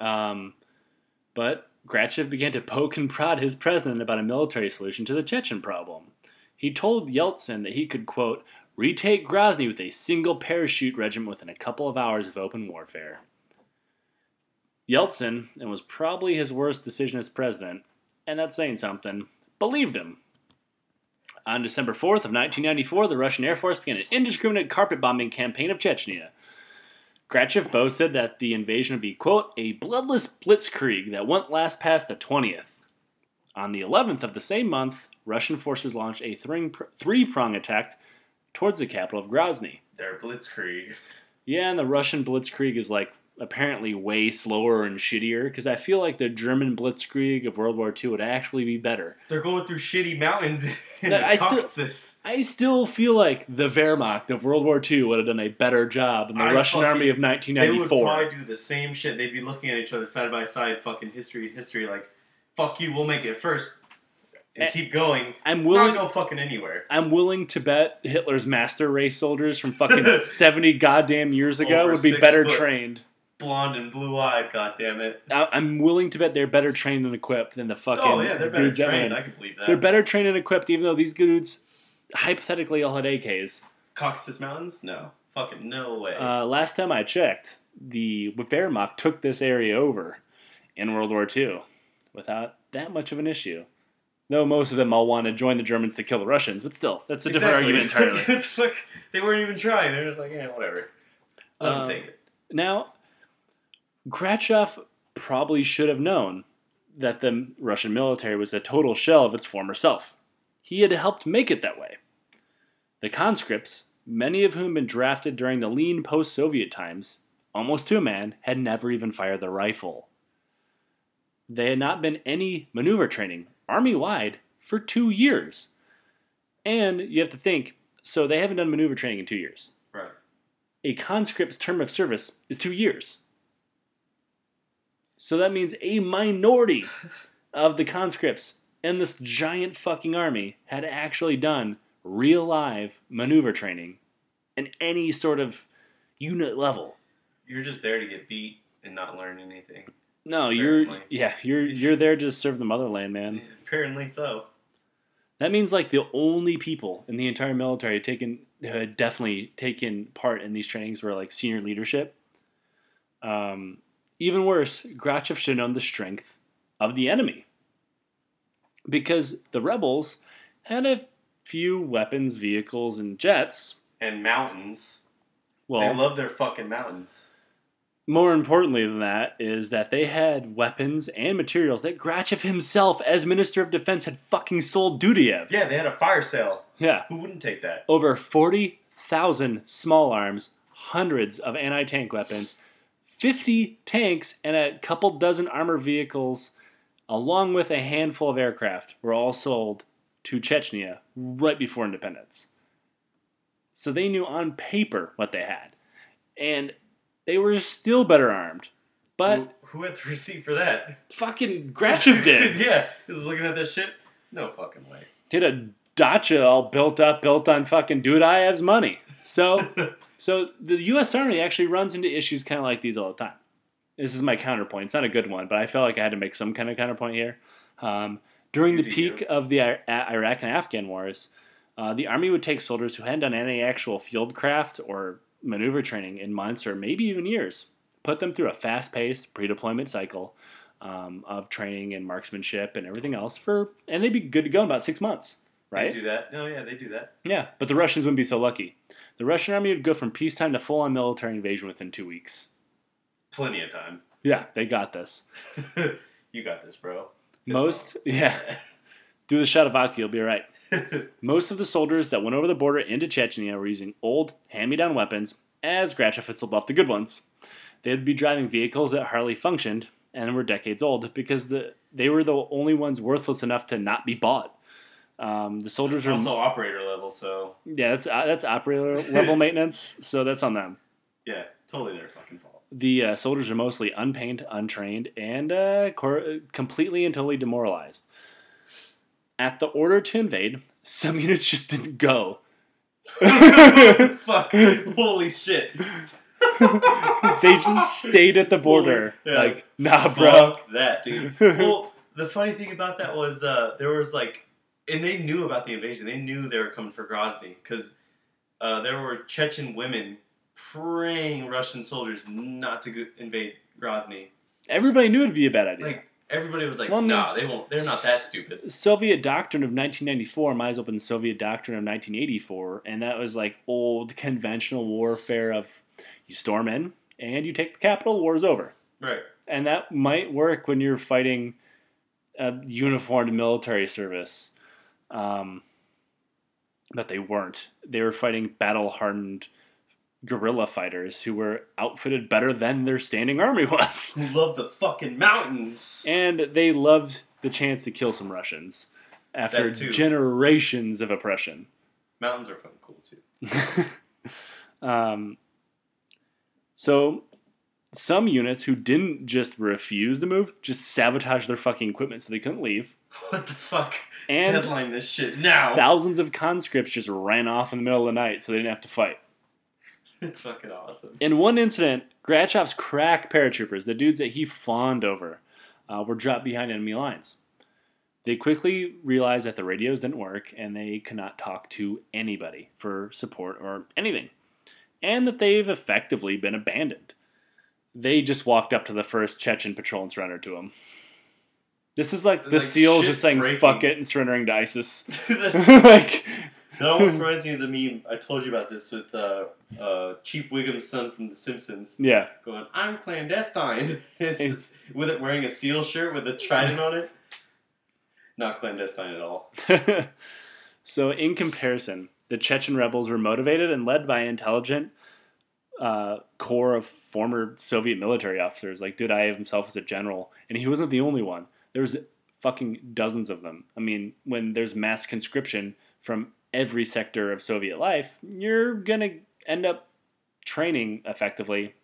Um, but Grachev began to poke and prod his president about a military solution to the Chechen problem. He told Yeltsin that he could, quote, retake Grozny with a single parachute regiment within a couple of hours of open warfare. Yeltsin, and was probably his worst decision as president, and that's saying something, believed him. On December 4th of 1994, the Russian Air Force began an indiscriminate carpet bombing campaign of Chechnya. Grachev boasted that the invasion would be, quote, a bloodless blitzkrieg that won't last past the 20th. On the 11th of the same month, Russian forces launched a three prong attack towards the capital of Grozny. Their blitzkrieg. Yeah, and the Russian blitzkrieg is like apparently way slower and shittier because I feel like the German blitzkrieg of World War II would actually be better. They're going through shitty mountains in the I still- I still feel like the Wehrmacht of World War II would have done a better job than the I Russian fucking- army of They would probably do the same shit. They'd be looking at each other side by side, fucking history, history, like, fuck you, we'll make it first. And keep going. I'm Not willing. go fucking anywhere. I'm willing to bet Hitler's master race soldiers from fucking 70 goddamn years ago Over would be better foot. trained. Blonde and blue eyed, goddammit. I- I'm willing to bet they're better trained and equipped than the fucking Oh, yeah, they're better dudes trained. I can believe that. They're better trained and equipped, even though these dudes hypothetically all had AKs. Caucasus Mountains? No. Fucking no way. Uh, last time I checked, the Wehrmacht took this area over in World War II without that much of an issue. No, most of them all want to join the Germans to kill the Russians, but still, that's a different argument entirely. The they weren't even trying. They're just like, yeah, whatever. Let Um, them take it. Now, Grachev probably should have known that the Russian military was a total shell of its former self. He had helped make it that way. The conscripts, many of whom had been drafted during the lean post Soviet times, almost to a man, had never even fired the rifle. They had not been any maneuver training, army wide, for two years. And you have to think so they haven't done maneuver training in two years Right. a conscript's term of service is two years. So that means a minority of the conscripts in this giant fucking army had actually done real live maneuver training in any sort of unit level. You're just there to get beat and not learn anything. No, you're yeah, you're you're there to serve the motherland, man. Apparently so. That means like the only people in the entire military taken had definitely taken part in these trainings were like senior leadership. Um, even worse, Grachev should know the strength of the enemy because the rebels had a few weapons, vehicles, and jets. And mountains. Well, they love their fucking mountains. more importantly than that is that they had weapons and materials that Grachev himself, as Minister of Defense, had fucking sold Dudayev. Yeah, they had a fire sale. yeah. Who wouldn't take that? over 40,000 small arms, hundreds of anti tank weapons, 50 tanks, and a couple dozen armored vehicles, along with a handful of aircraft, were all sold to Chechnya right before independence. So they knew on paper what they had. And they were still better armed. But who, who had the receipt for that? fucking Grachev did. yeah, just looking at this shit. No fucking way. He had a dacha all built up, built on fucking Dudayev's money. So So the U.S. Army actually runs into issues kind of like these all the time. This is my counterpoint. It's not a good one, but I felt like I had to make some kind of counterpoint here. Um, during You the peak you. of the Iraq and Afghan wars, uh, the Army would take soldiers who hadn't done any actual field craft or maneuver training in months or maybe even years, put them through a fast-paced pre-deployment cycle um, of training and marksmanship and everything else for, and they'd be good to go in about six months, right? They do that. No, yeah, they do that. Yeah, but the Russians wouldn't be so lucky. The Russian army would go from peacetime to full on military invasion within two weeks. Plenty of time. Yeah, they got this. you got this, bro. Fist Most, yeah, do the Shadovaki, you'll be right. Most of the soldiers that went over the border into Chechnya were using old, hand me down weapons, as Grachev had sold off the good ones. They would be driving vehicles that hardly functioned and were decades old because the, they were the only ones worthless enough to not be bought. Um, the soldiers were also operator level, so yeah, that's uh, that's operator level maintenance, so that's on them. yeah, totally their fucking fault. The uh, soldiers are mostly unpaid, untrained, and uh, cor- completely and totally demoralized. At the order to invade, some units just didn't go. Fuck! Holy shit! they just stayed at the border. Yeah. Like, nah, bro. Fuck that, dude. well, the funny thing about that was uh, there was like, and they knew about the invasion. They knew they were coming for Grozny because uh, there were Chechen women praying Russian soldiers not to go- invade Grozny. Everybody knew it'd be a bad idea. Like everybody was like, Well, "Nah, they won't. They're not that stupid." Soviet doctrine of 1994 might as well been Soviet doctrine of 1984, and that was like old conventional warfare of you storm in and you take the capital, war's over. Right. and that might work when you're fighting a uniformed military service. Um, but they weren't. They were fighting battle hardened guerrilla fighters who were outfitted better than their standing army was. Who loved the fucking mountains? And they loved the chance to kill some Russians after generations of oppression. mountains are fucking cool too. um, so some units who didn't just refuse to move, just sabotaged their fucking equipment so they couldn't leave. What the fuck? And Deadline this shit now. thousands of conscripts just ran off in the middle of the night so they didn't have to fight. It's fucking awesome. In one incident, Grachev's crack paratroopers, the dudes that he fawned over, uh, were dropped behind enemy lines. They quickly realized that the radios didn't work and they could not talk to anybody for support or anything, and that they've effectively been abandoned. They just walked up to the first Chechen patrol and surrendered to him. This is like the Like, SEALs just saying breaking. fuck it and surrendering to ISIS. Like, that almost reminds me of the meme. I told you about this with uh, uh, Chief Wiggum's son from The Simpsons yeah. going, "I'm clandestine," It's- with it wearing a SEAL shirt with a trident on it. Not clandestine at all. so, in comparison, the Chechen rebels were motivated and led by an intelligent uh, core of former Soviet military officers. Like Dudayev himself was a general, and he wasn't the only one. There was fucking dozens of them. I mean, when there's mass conscription from every sector of Soviet life, you're gonna end up training effectively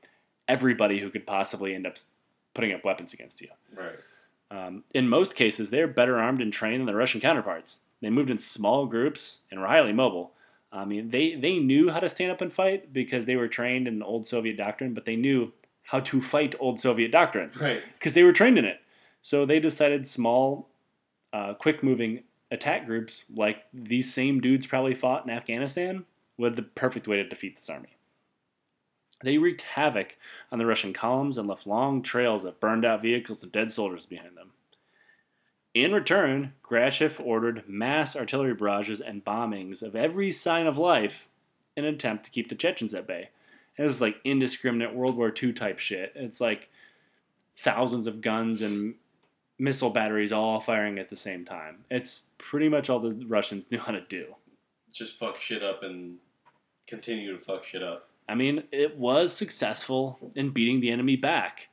everybody who could possibly end up putting up weapons against you. Right. Um, in most cases, they're better armed and trained than their Russian counterparts. They moved in small groups and were highly mobile. I mean, they, they knew how to stand up and fight because they were trained in old Soviet doctrine, but they knew how to fight old Soviet doctrine Right. because they were trained in it. So they decided small, uh, quick moving attack groups, like these same dudes probably fought in Afghanistan, were the perfect way to defeat this army. They wreaked havoc on the Russian columns and left long trails of burned out vehicles and dead soldiers behind them. In return, Grachev ordered mass artillery barrages and bombings of every sign of life in an attempt to keep the Chechens at bay. And this is like indiscriminate World War II type shit. It's like thousands of guns and missile batteries all firing at the same time. It's pretty much all the Russians knew how to do. Just fuck shit up and continue to fuck shit up. I mean, it was successful in beating the enemy back,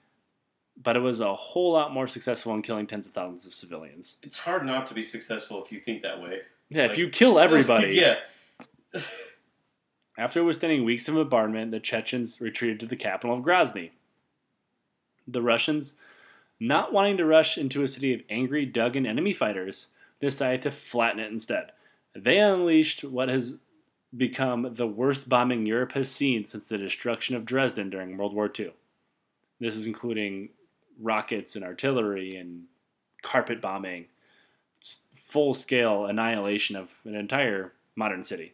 but it was a whole lot more successful in killing tens of thousands of civilians. It's hard not to be successful if you think that way. Yeah, if you kill everybody. yeah. After withstanding weeks of bombardment, the Chechens retreated to the capital of Grozny. The Russians, not wanting to rush into a city of angry, dug in enemy fighters, decided to flatten it instead. They unleashed what has become the worst bombing Europe has seen since the destruction of Dresden during World War II. This is including rockets and artillery and carpet bombing, full scale annihilation of an entire modern city.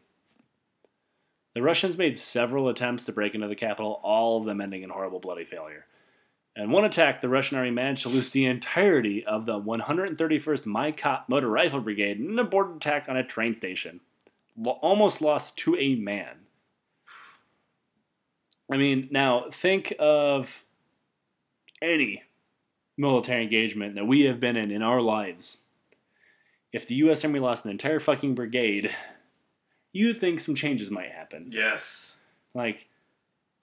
The Russians made several attempts to break into the capital, all of them ending in horrible bloody failure. In one attack, the Russian army managed to lose the entirety of the 131st Maikop Motor Rifle Brigade in an aborted attack on a train station. Lo- almost lost to a man. I mean, now think of any military engagement that we have been in in our lives. If the U.S. Army lost an entire fucking brigade, you'd think some changes might happen. Yes. Like,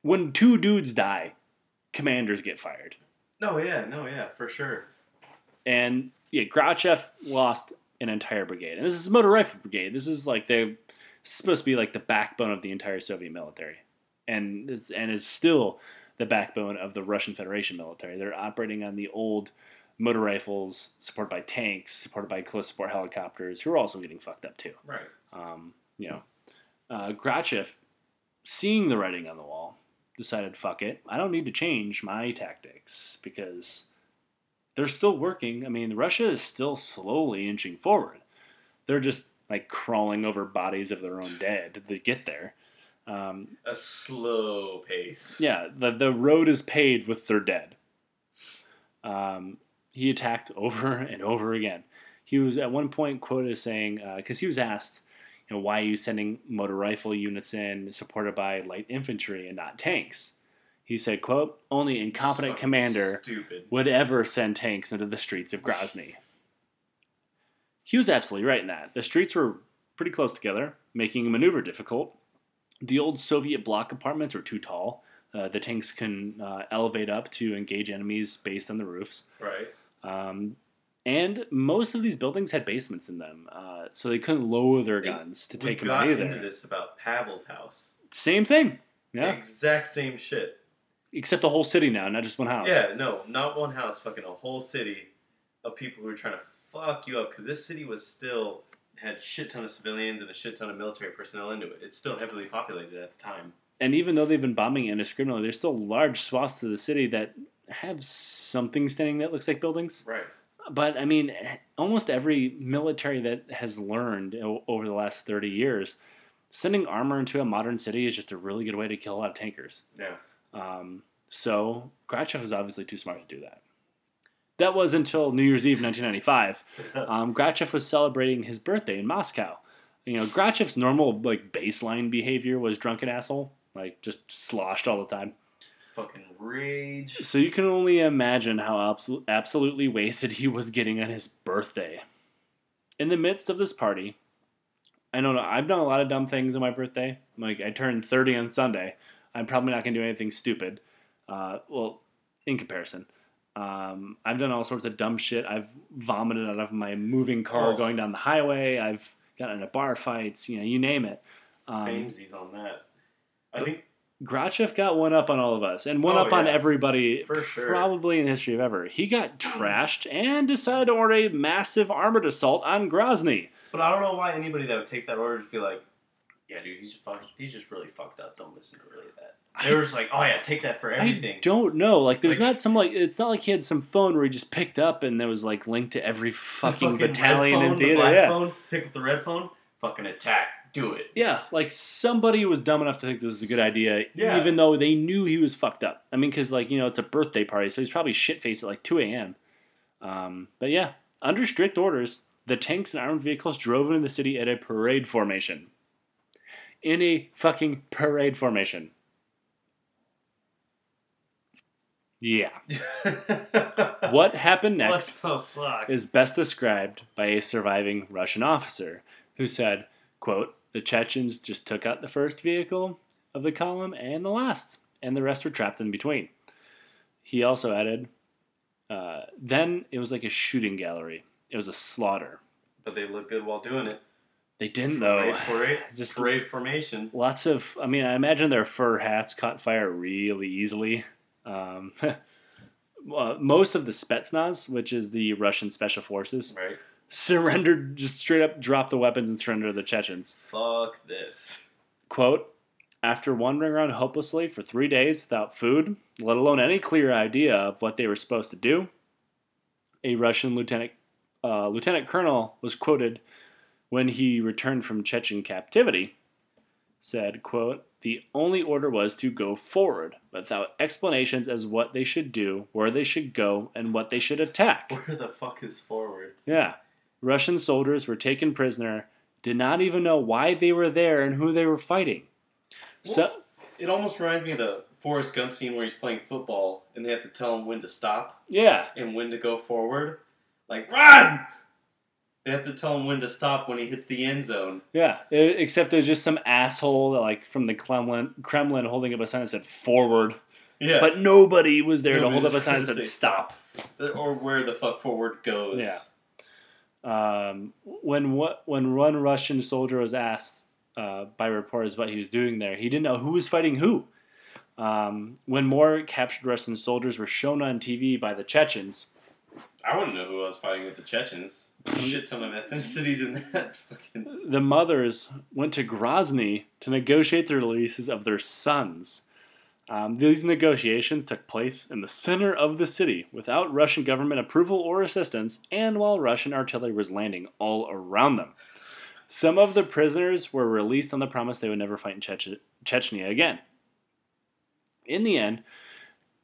when two dudes die, commanders get fired. No, yeah, no, yeah, for sure. And yeah, Grachev lost an entire brigade. And this is a motor rifle brigade. This is like they're supposed to be like the backbone of the entire Soviet military. And is, and is still the backbone of the Russian Federation military. They're operating on the old motor rifles supported by tanks, supported by close support helicopters, who are also getting fucked up too. Right. Um, you know, uh, Grachev, seeing the writing on the wall, decided, fuck it, I don't need to change my tactics because they're still working. I mean, Russia is still slowly inching forward. They're just like crawling over bodies of their own dead to get there. Um, A slow pace. yeah, the, the road is paved with their dead. Um, he attacked over and over again. He was at one point quoted as saying, because he was asked, you know, why are you sending motor rifle units in supported by light infantry and not tanks? He said, quote, only incompetent Fucking commander Stupid. would ever send tanks into the streets of Grozny. He was absolutely right in that. The streets were pretty close together, making maneuver difficult. The old Soviet block compartments were too tall. Uh, the tanks can uh, elevate up to engage enemies based on the roofs. Right. Um, and most of these buildings had basements in them, uh, so they couldn't lower their guns to we take them got out into either. this about Pavel's house. Same thing. Yeah. Exact same shit. Except a whole city now, not just one house. Yeah, no, not one house, fucking a whole city of people who were trying to fuck you up because this city was still had shit ton of civilians and a shit ton of military personnel into it. It's still heavily populated at the time. and even though they've been bombing indiscriminately, there's still large swaths of the city that have something standing that looks like buildings. Right. But I mean, almost every military that has learned over the last 30 years, sending armor into a modern city is just a really good way to kill a lot of tankers. Yeah. Um, so Grachev was obviously too smart to do that. that was until New Year's Eve 1995. Um, was celebrating his birthday in Moscow. You know, Grachev's normal like baseline behavior was drunken asshole, like just sloshed all the time. Fucking rage. So you can only imagine how absol- absolutely wasted he was getting on his birthday. In the midst of this party, I don't know. I've done a lot of dumb things on my birthday. Like I turned 30 on Sunday. I'm probably not going to do anything stupid. Uh, well, in comparison, um, I've done all sorts of dumb shit. I've vomited out of my moving car Oh. going down the highway. I've gotten into bar fights. You know, you name it. Um, Samesies on that. I think Grachev got one up on all of us and one Oh, up on everybody for sure. probably in the history of ever. He got trashed and decided to order a massive armored assault on Grozny. But I don't know why anybody that would take that order just be like, "Yeah, dude, he's fucked, he's just really fucked up. Don't listen to really that." They were just like, "Oh yeah, take that for everything." I don't know. Like, there's Like- not some like it's not like he had some phone where he just picked up and there was like linked to every The fucking, red battalion phone, in the theater. black Yeah, phone, pick up the red phone, fucking attack, do it. yeah. Like somebody was dumb enough to think this was a good idea, Yeah. even though they knew he was fucked up. I mean, because like you know it's a birthday party, so he's probably shit faced at like 2 a.m. Um, but yeah, under strict orders, the tanks and armored vehicles drove into the city at a parade formation. In a fucking parade formation. Yeah. What happened next What the fuck? is best described by a surviving Russian officer who said, quote, the Chechens just took out the first vehicle of the column and the last, and the rest were trapped in between. He also added, uh, then it was like a shooting gallery. It was a slaughter. but they look good while doing it. They didn't though. Parade, parade, Just parade formation. lots of. I mean, I imagine their fur hats caught fire really easily. Um, most of the Spetsnaz, which is the Russian special forces, Right. Surrendered. Just straight up dropped the weapons and surrendered to the Chechens. Fuck this. Quote. After wandering around hopelessly for three days without food, let alone any clear idea of what they were supposed to do, a Russian lieutenant uh, lieutenant colonel was quoted when he returned from Chechen captivity. Said, "quote The only order was to go forward, without explanations as what they should do, where they should go, and what they should attack." Where the fuck is forward? Yeah. Russian soldiers were taken prisoner, did not even know why they were there and who they were fighting. So, It almost reminds me of the Forrest Gump scene where he's playing football and they have to tell him when to stop yeah. and when to go forward. Like, run! They have to tell him when to stop when he hits the end zone. Yeah. E- Except there's just some asshole like from the Kremlin, Kremlin holding up a sign that said forward, Yeah. but nobody was there to hold up a sign that said stop. or where the fuck forward goes. Yeah. Um, when what when one Russian soldier was asked uh, by reporters what he was doing there, he didn't know who was fighting who. Um, when more captured Russian soldiers were shown on TV by the Chechens, I wouldn't know who I was fighting with the Chechens. Shit ton of ethnicities in that fucking. the mothers went to Grozny to negotiate the releases of their sons. Um, these negotiations took place in the center of the city without Russian government approval or assistance, and while Russian artillery was landing all around them. Some of the prisoners were released on the promise they would never fight in Chech- Chechnya again. In the end,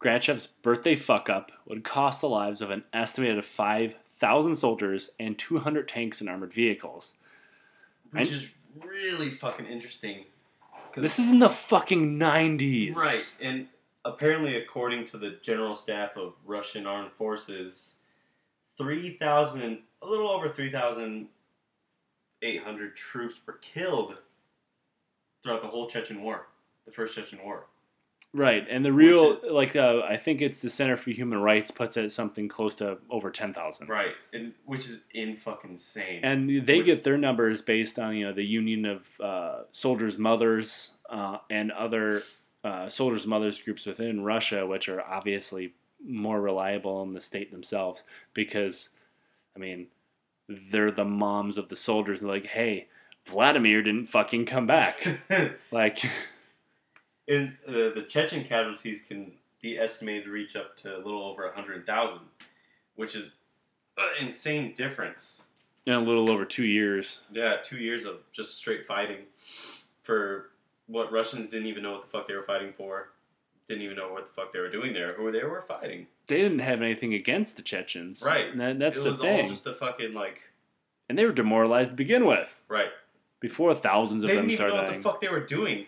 Grachev's birthday fuck up would cost the lives of an estimated 5,000 soldiers and 200 tanks and armored vehicles. Which is really fucking interesting. This is in the fucking 90s. Right, and apparently, according to the general staff of Russian armed forces, 3,000, a little over 3,800 troops were killed throughout the whole Chechen War, the first Chechen War. Right. And the real, like, uh, I think it's the Center for Human Rights puts it at something close to over 10,000. Right, and which is in fucking insane. And they Which- get their numbers based on, you know, the Union of uh, Soldiers' Mothers uh, and other uh, Soldiers' Mothers groups within Russia, which are obviously more reliable in the state themselves because, I mean, they're the moms of the soldiers. And they're like, hey, Vladimir didn't fucking come back. like, and uh, the Chechen casualties can be estimated to reach up to a little over 100,000, which is an insane difference. in a little over two years. Yeah, two years of just straight fighting for what Russians didn't even know what the fuck they were fighting for. didn't even know what the fuck they were doing there, who they were fighting. They didn't have anything against the Chechens. Right. And that- that's it the was thing. all just a fucking like And they were demoralized to begin with right. before thousands of They them didn't even started know what dying. the fuck they were doing.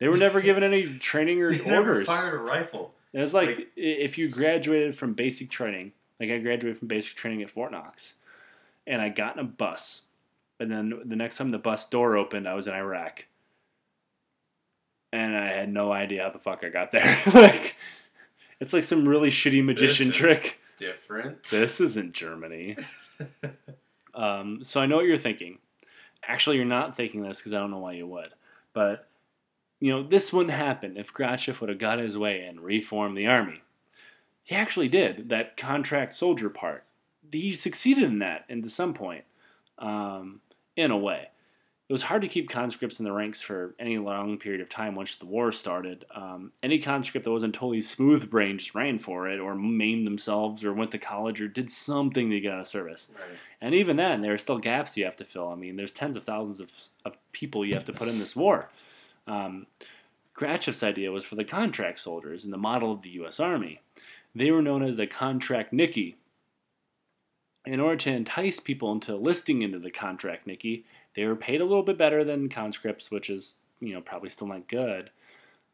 They were never given any training or They never orders. fired a rifle. It was like, Like- if you graduated from basic training, like I graduated from basic training at Fort Knox, and I got in a bus, and then the next time the bus door opened, I was in Iraq, and I had no idea how the fuck I got there. like, it's like some really shitty magician trick. Different. This isn't Germany. um, so I know what you're thinking. Actually, you're not thinking this because I don't know why you would. But, you know, this wouldn't happen if Grachev would have got his way and reformed the army. He actually did, that contract soldier part. He succeeded in that, and to some point, um, in a way. It was hard to keep conscripts in the ranks for any long period of time once the war started. Um, any conscript that wasn't totally smooth brained just ran for it, or maimed themselves, or went to college, or did something to get out of service. right. And even then, there are still gaps you have to fill. I mean, there's tens of thousands of, of people you have to put in this war. Um, Grachev's idea was for the contract soldiers in the model of the U.S. Army. They were known as the kontraktniki. In order to entice people into listing into the kontraktniki, they were paid a little bit better than conscripts, which is you know probably still not good.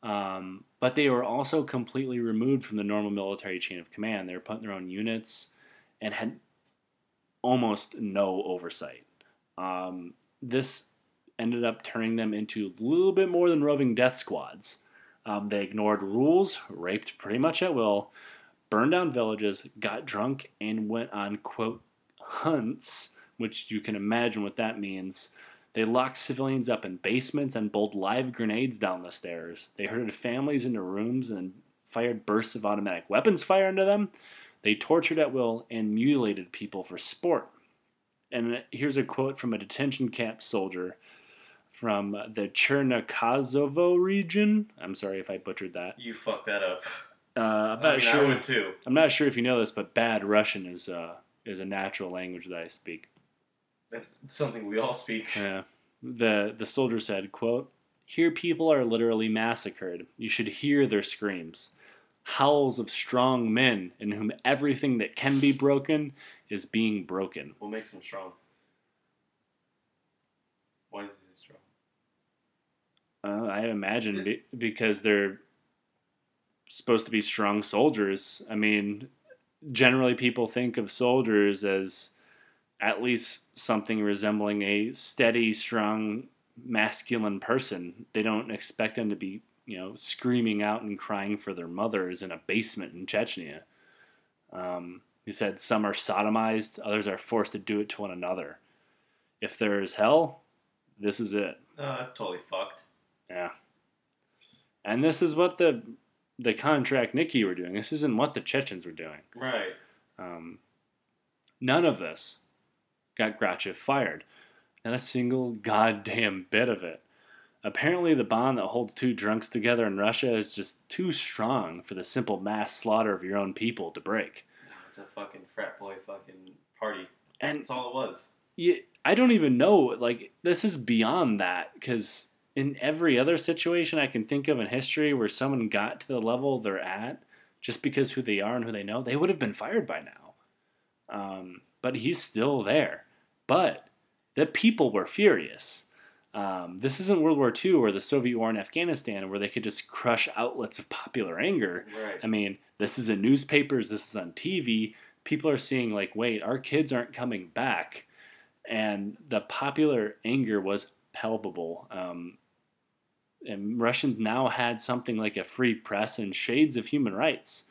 Um, but they were also completely removed from the normal military chain of command. They were put in their own units and had almost no oversight. Um, this ended up turning them into a little bit more than roving death squads. Um, they ignored rules, raped pretty much at will, burned down villages, got drunk, and went on, quote, hunts, which you can imagine what that means. They locked civilians up in basements and bowled live grenades down the stairs. They herded families into rooms and fired bursts of automatic weapons fire into them. They tortured at will and mutilated people for sport. And here's a quote from a detention camp soldier from the Chernokazovo region. I'm sorry if I butchered that. You fucked that up. Uh, I'm I not mean, sure. I would too. I'm not sure if you know this, but bad Russian is uh, is a natural language that I speak. That's something we all speak. Yeah. The the soldier said, quote, Here people are literally massacred. You should hear their screams. Howls of strong men in whom everything that can be broken is being broken. What makes them strong? Why is he strong? Uh, I imagine be, because they're supposed to be strong soldiers. I mean, generally people think of soldiers as at least something resembling a steady, strong, masculine person. They don't expect them to be, you know, screaming out and crying for their mothers in a basement in Chechnya. Um, he said some are sodomized, others are forced to do it to one another. If there is hell, this is it. Oh, that's totally fucked. Yeah. And this is what the the kontraktniki were doing. This isn't what the Chechens were doing. Right. Um, none of this got Grachev fired. Not a single goddamn bit of it. Apparently, the bond that holds two drunks together in Russia is just too strong for the simple mass slaughter of your own people to break. It's a fucking frat boy fucking party. And That's all it was. you, I don't even know. Like this is beyond that because in every other situation I can think of in history where someone got to the level they're at just because who they are and who they know, they would have been fired by now. Um, but he's still there. But the people were furious. Um, this isn't World War II or the Soviet war in Afghanistan where they could just crush outlets of popular anger. Right. I mean, this is in newspapers, this is on TV. People are seeing, like, wait, our kids aren't coming back. And the popular anger was palpable. Um, and Russians now had something like a free press and shades of human rights.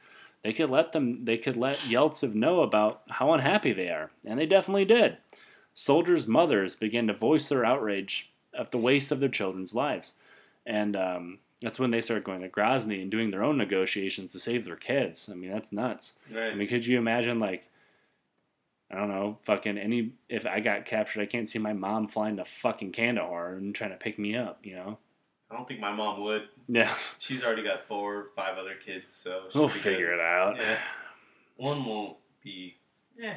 They could let them, they could let Yeltsin know about how unhappy they are, and they definitely did. Soldiers' mothers began to voice their outrage at the waste of their children's lives, and um, that's when they started going to Grozny and doing their own negotiations to save their kids. I mean, that's nuts. Right. I mean, could you imagine like I don't know, fucking any if I got captured, I can't see my mom flying to fucking Kandahar and trying to pick me up, you know? I don't think my mom would. Yeah. She's already got four or five other kids, so she'll We'll figure good. it out. Yeah. One won't be.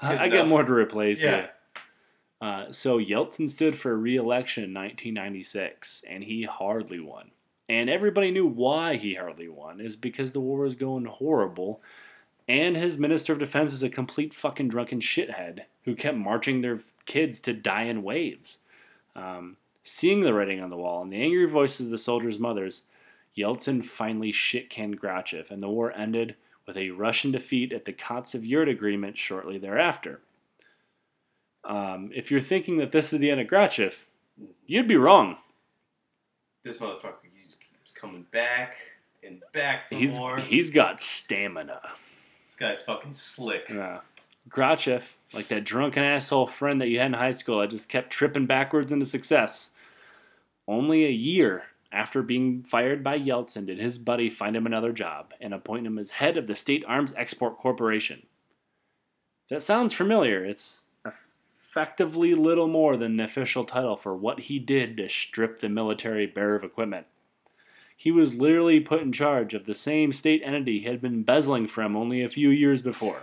It's I, get more to replace Yeah. here. Uh, so Yeltsin stood for re-election in 1996, and he hardly won. And everybody knew why he hardly won, is because the war was going horrible, and his Minister of Defense is a complete fucking drunken shithead who kept marching their kids to die in waves. Um, seeing the writing on the wall and the angry voices of the soldiers' mothers, Yeltsin finally shit canned Grachev, and the war ended with a Russian defeat at the Kotzev Agreement shortly thereafter. Um, if you're thinking that this is the end of Grachev, you'd be wrong. This motherfucker keeps coming back and back for He's more. he's got stamina. This guy's fucking slick. Yeah. Grachev, like that drunken asshole friend that you had in high school that just kept tripping backwards into success. Only a year after being fired by Yeltsin did his buddy find him another job and appoint him as head of the State Arms Export Corporation. That sounds familiar. It's effectively little more than an official title for what he did to strip the military bare of equipment. He was literally put in charge of the same state entity he had been embezzling from only a few years before.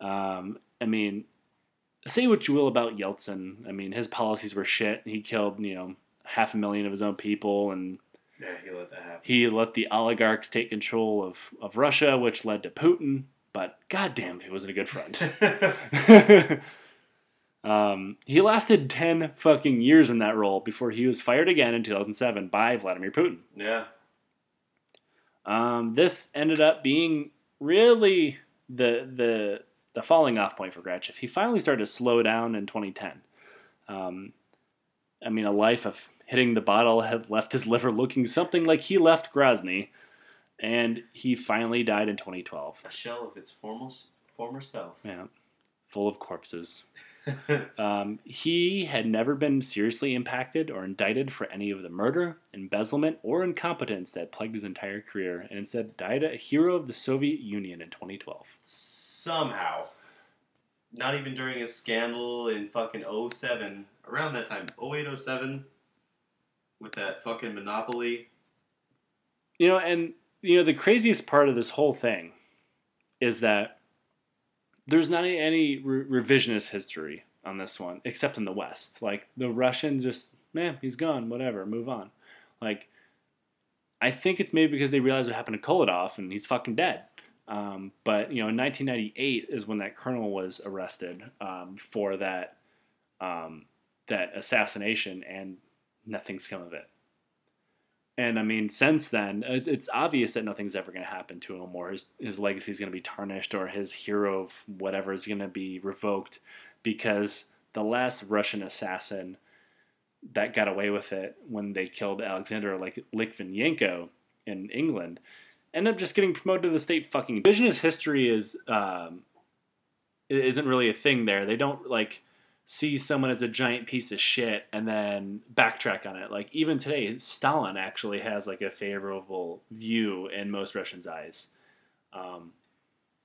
Um, I mean, say what you will about Yeltsin. I mean, his policies were shit. He killed, you know, half a million of his own people, and Yeah, he let that happen. he let the oligarchs take control of, of Russia, which led to Putin. But goddamn, he wasn't a good friend. um, he lasted 10 fucking years in that role before he was fired again in 2007 by Vladimir Putin. yeah. Um, this ended up being really the the the falling off point for Grachev. He finally started to slow down in 2010. Um, I mean, a life of hitting the bottle had left his liver looking something like he left Grozny, and he finally died in 2012. A shell of its former former self. Yeah, full of corpses. Um, he had never been seriously impacted or indicted for any of the murder, embezzlement, or incompetence that plagued his entire career, and instead died a hero of the Soviet Union in 2012. Somehow. Not even during a scandal in fucking 07. Around that time, 08, 07. With that fucking monopoly. You know, and you know the craziest part of this whole thing is that there's not any, re- revisionist history on this one, except in the West. Like the Russians, just man, he's gone, whatever, move on. Like, I think it's maybe because they realized what happened to Kholodov and he's fucking dead. Um, but you know, in 1998 is when that colonel was arrested um, for that um, that assassination, and nothing's come of it. And I mean, since then, it's obvious that nothing's ever going to happen to him, or his his legacy is going to be tarnished, or his hero of whatever is going to be revoked, because the last Russian assassin that got away with it when they killed Alexander like Litvinenko in England ended up just getting promoted to the state fucking. Revisionist history is um, isn't really a thing there. They don't like see someone as a giant piece of shit and then backtrack on it. Like even today, Stalin actually has like a favorable view in most Russians' eyes. Um,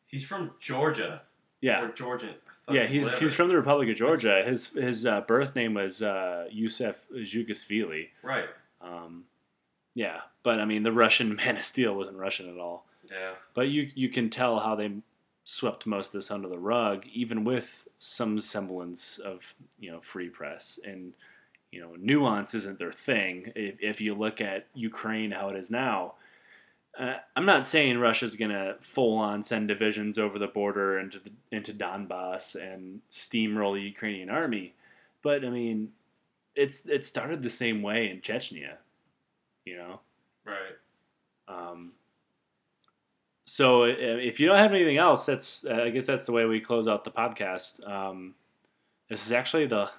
He's from Georgia. yeah, Or Georgian. yeah, he's whatever. he's from the Republic of Georgia. His his uh, birth name was uh, Yusef Dzhugashvili. Right. Um, yeah, but I mean, the Russian Man of Steel wasn't Russian at all. Yeah. But you you can tell how they swept most of this under the rug, even with some semblance of you know free press and you know nuance isn't their thing. If, if you look at Ukraine, how it is now, uh, I'm not saying Russia's gonna full on send divisions over the border into the, into Donbass and steamroll the Ukrainian army, but I mean, it's it started the same way in Chechnya, you know. Right. Um, so if you don't have anything else, that's uh, I guess that's the way we close out the podcast. Um, this is actually the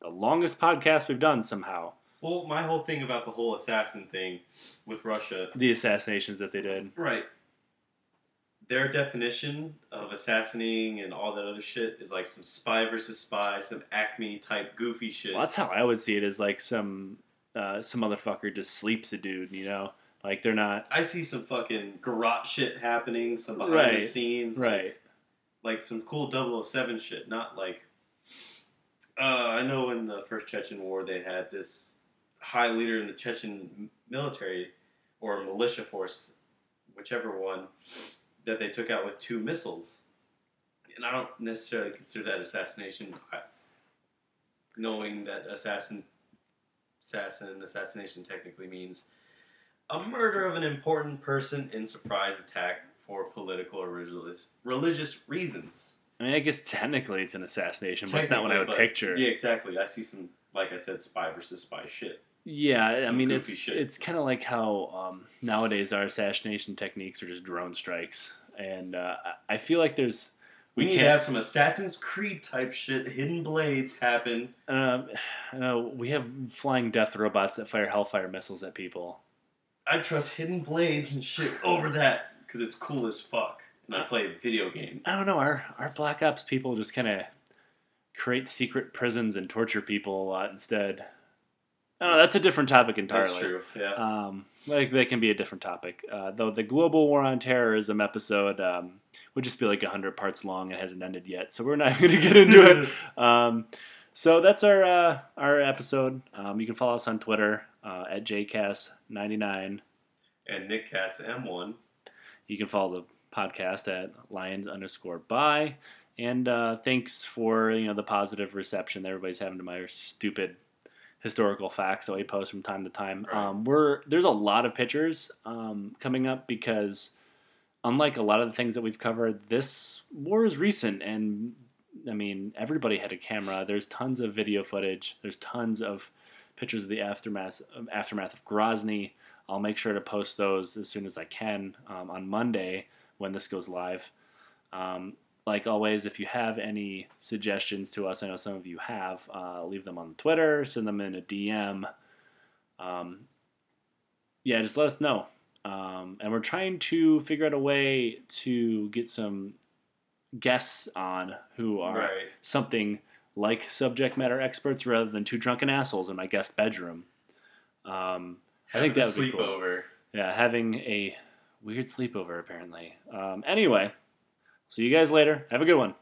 the longest podcast we've done somehow. Well, my whole thing about the whole assassin thing with Russia. The assassinations that they did. Right. Their definition of assassinating and all that other shit is like some spy versus spy, some Acme type goofy shit. Well, that's how I would see it. Is like some uh, some motherfucker just sleeps a dude. You know, like they're not I see some fucking garage shit happening, some behind Right. the scenes, right. like some cool 007 shit, not like. Uh, I know in the first Chechen War they had this high leader in the Chechen military or militia force, whichever one, that they took out with two missiles. And I don't necessarily consider that assassination, knowing that assassin, assassin, assassination technically means A murder of an important person in surprise attack for political or religious religious reasons. I mean, I guess technically it's an assassination, but it's not what I would but- picture. Yeah, exactly. I see some, like I said, spy versus spy shit. Yeah, I mean it's shit. it's kind of like how um, nowadays our assassination techniques are just drone strikes, and uh, I feel like there's We, we need to have some Assassin's Creed type shit, hidden blades happen. Um, I know we have flying death robots that fire hellfire missiles at people. I trust hidden blades and shit over that because it's cool as fuck. And I play a video game. I don't know. Our our Black Ops people just kind of create secret prisons and torture people a lot instead. I don't know. That's a different topic entirely. That's true. Yeah. Um, like that can be a different topic. Uh, though the global war on terrorism episode um, would just be like hundred parts long and hasn't ended yet, so we're not going to get into it. Um, so that's our uh, our episode. Um, you can follow us on Twitter uh, at jcast99. and Nick Cass M1. You can follow the podcast at lions underscore by. And uh, thanks for you know the positive reception that everybody's having to my stupid historical facts that we post from time to time. Right. Um, we're there's a lot of pictures um, coming up because unlike a lot of the things that we've covered, this war is recent and I mean everybody had a camera. There's tons of video footage. There's tons of pictures of the aftermath aftermath of Grozny. I'll make sure to post those as soon as I can um, on Monday when this goes live. Um, like always, if you have any suggestions to us, I know some of you have, uh, leave them on Twitter, send them in a DM. Um, yeah, just let us know. Um, and we're trying to figure out a way to get some guests on who are Right. something like subject matter experts rather than two drunken assholes in my guest bedroom. Um, I think that a would be cool. sleepover. yeah, having a weird sleepover apparently. Um, anyway, see you guys later. Have a good one.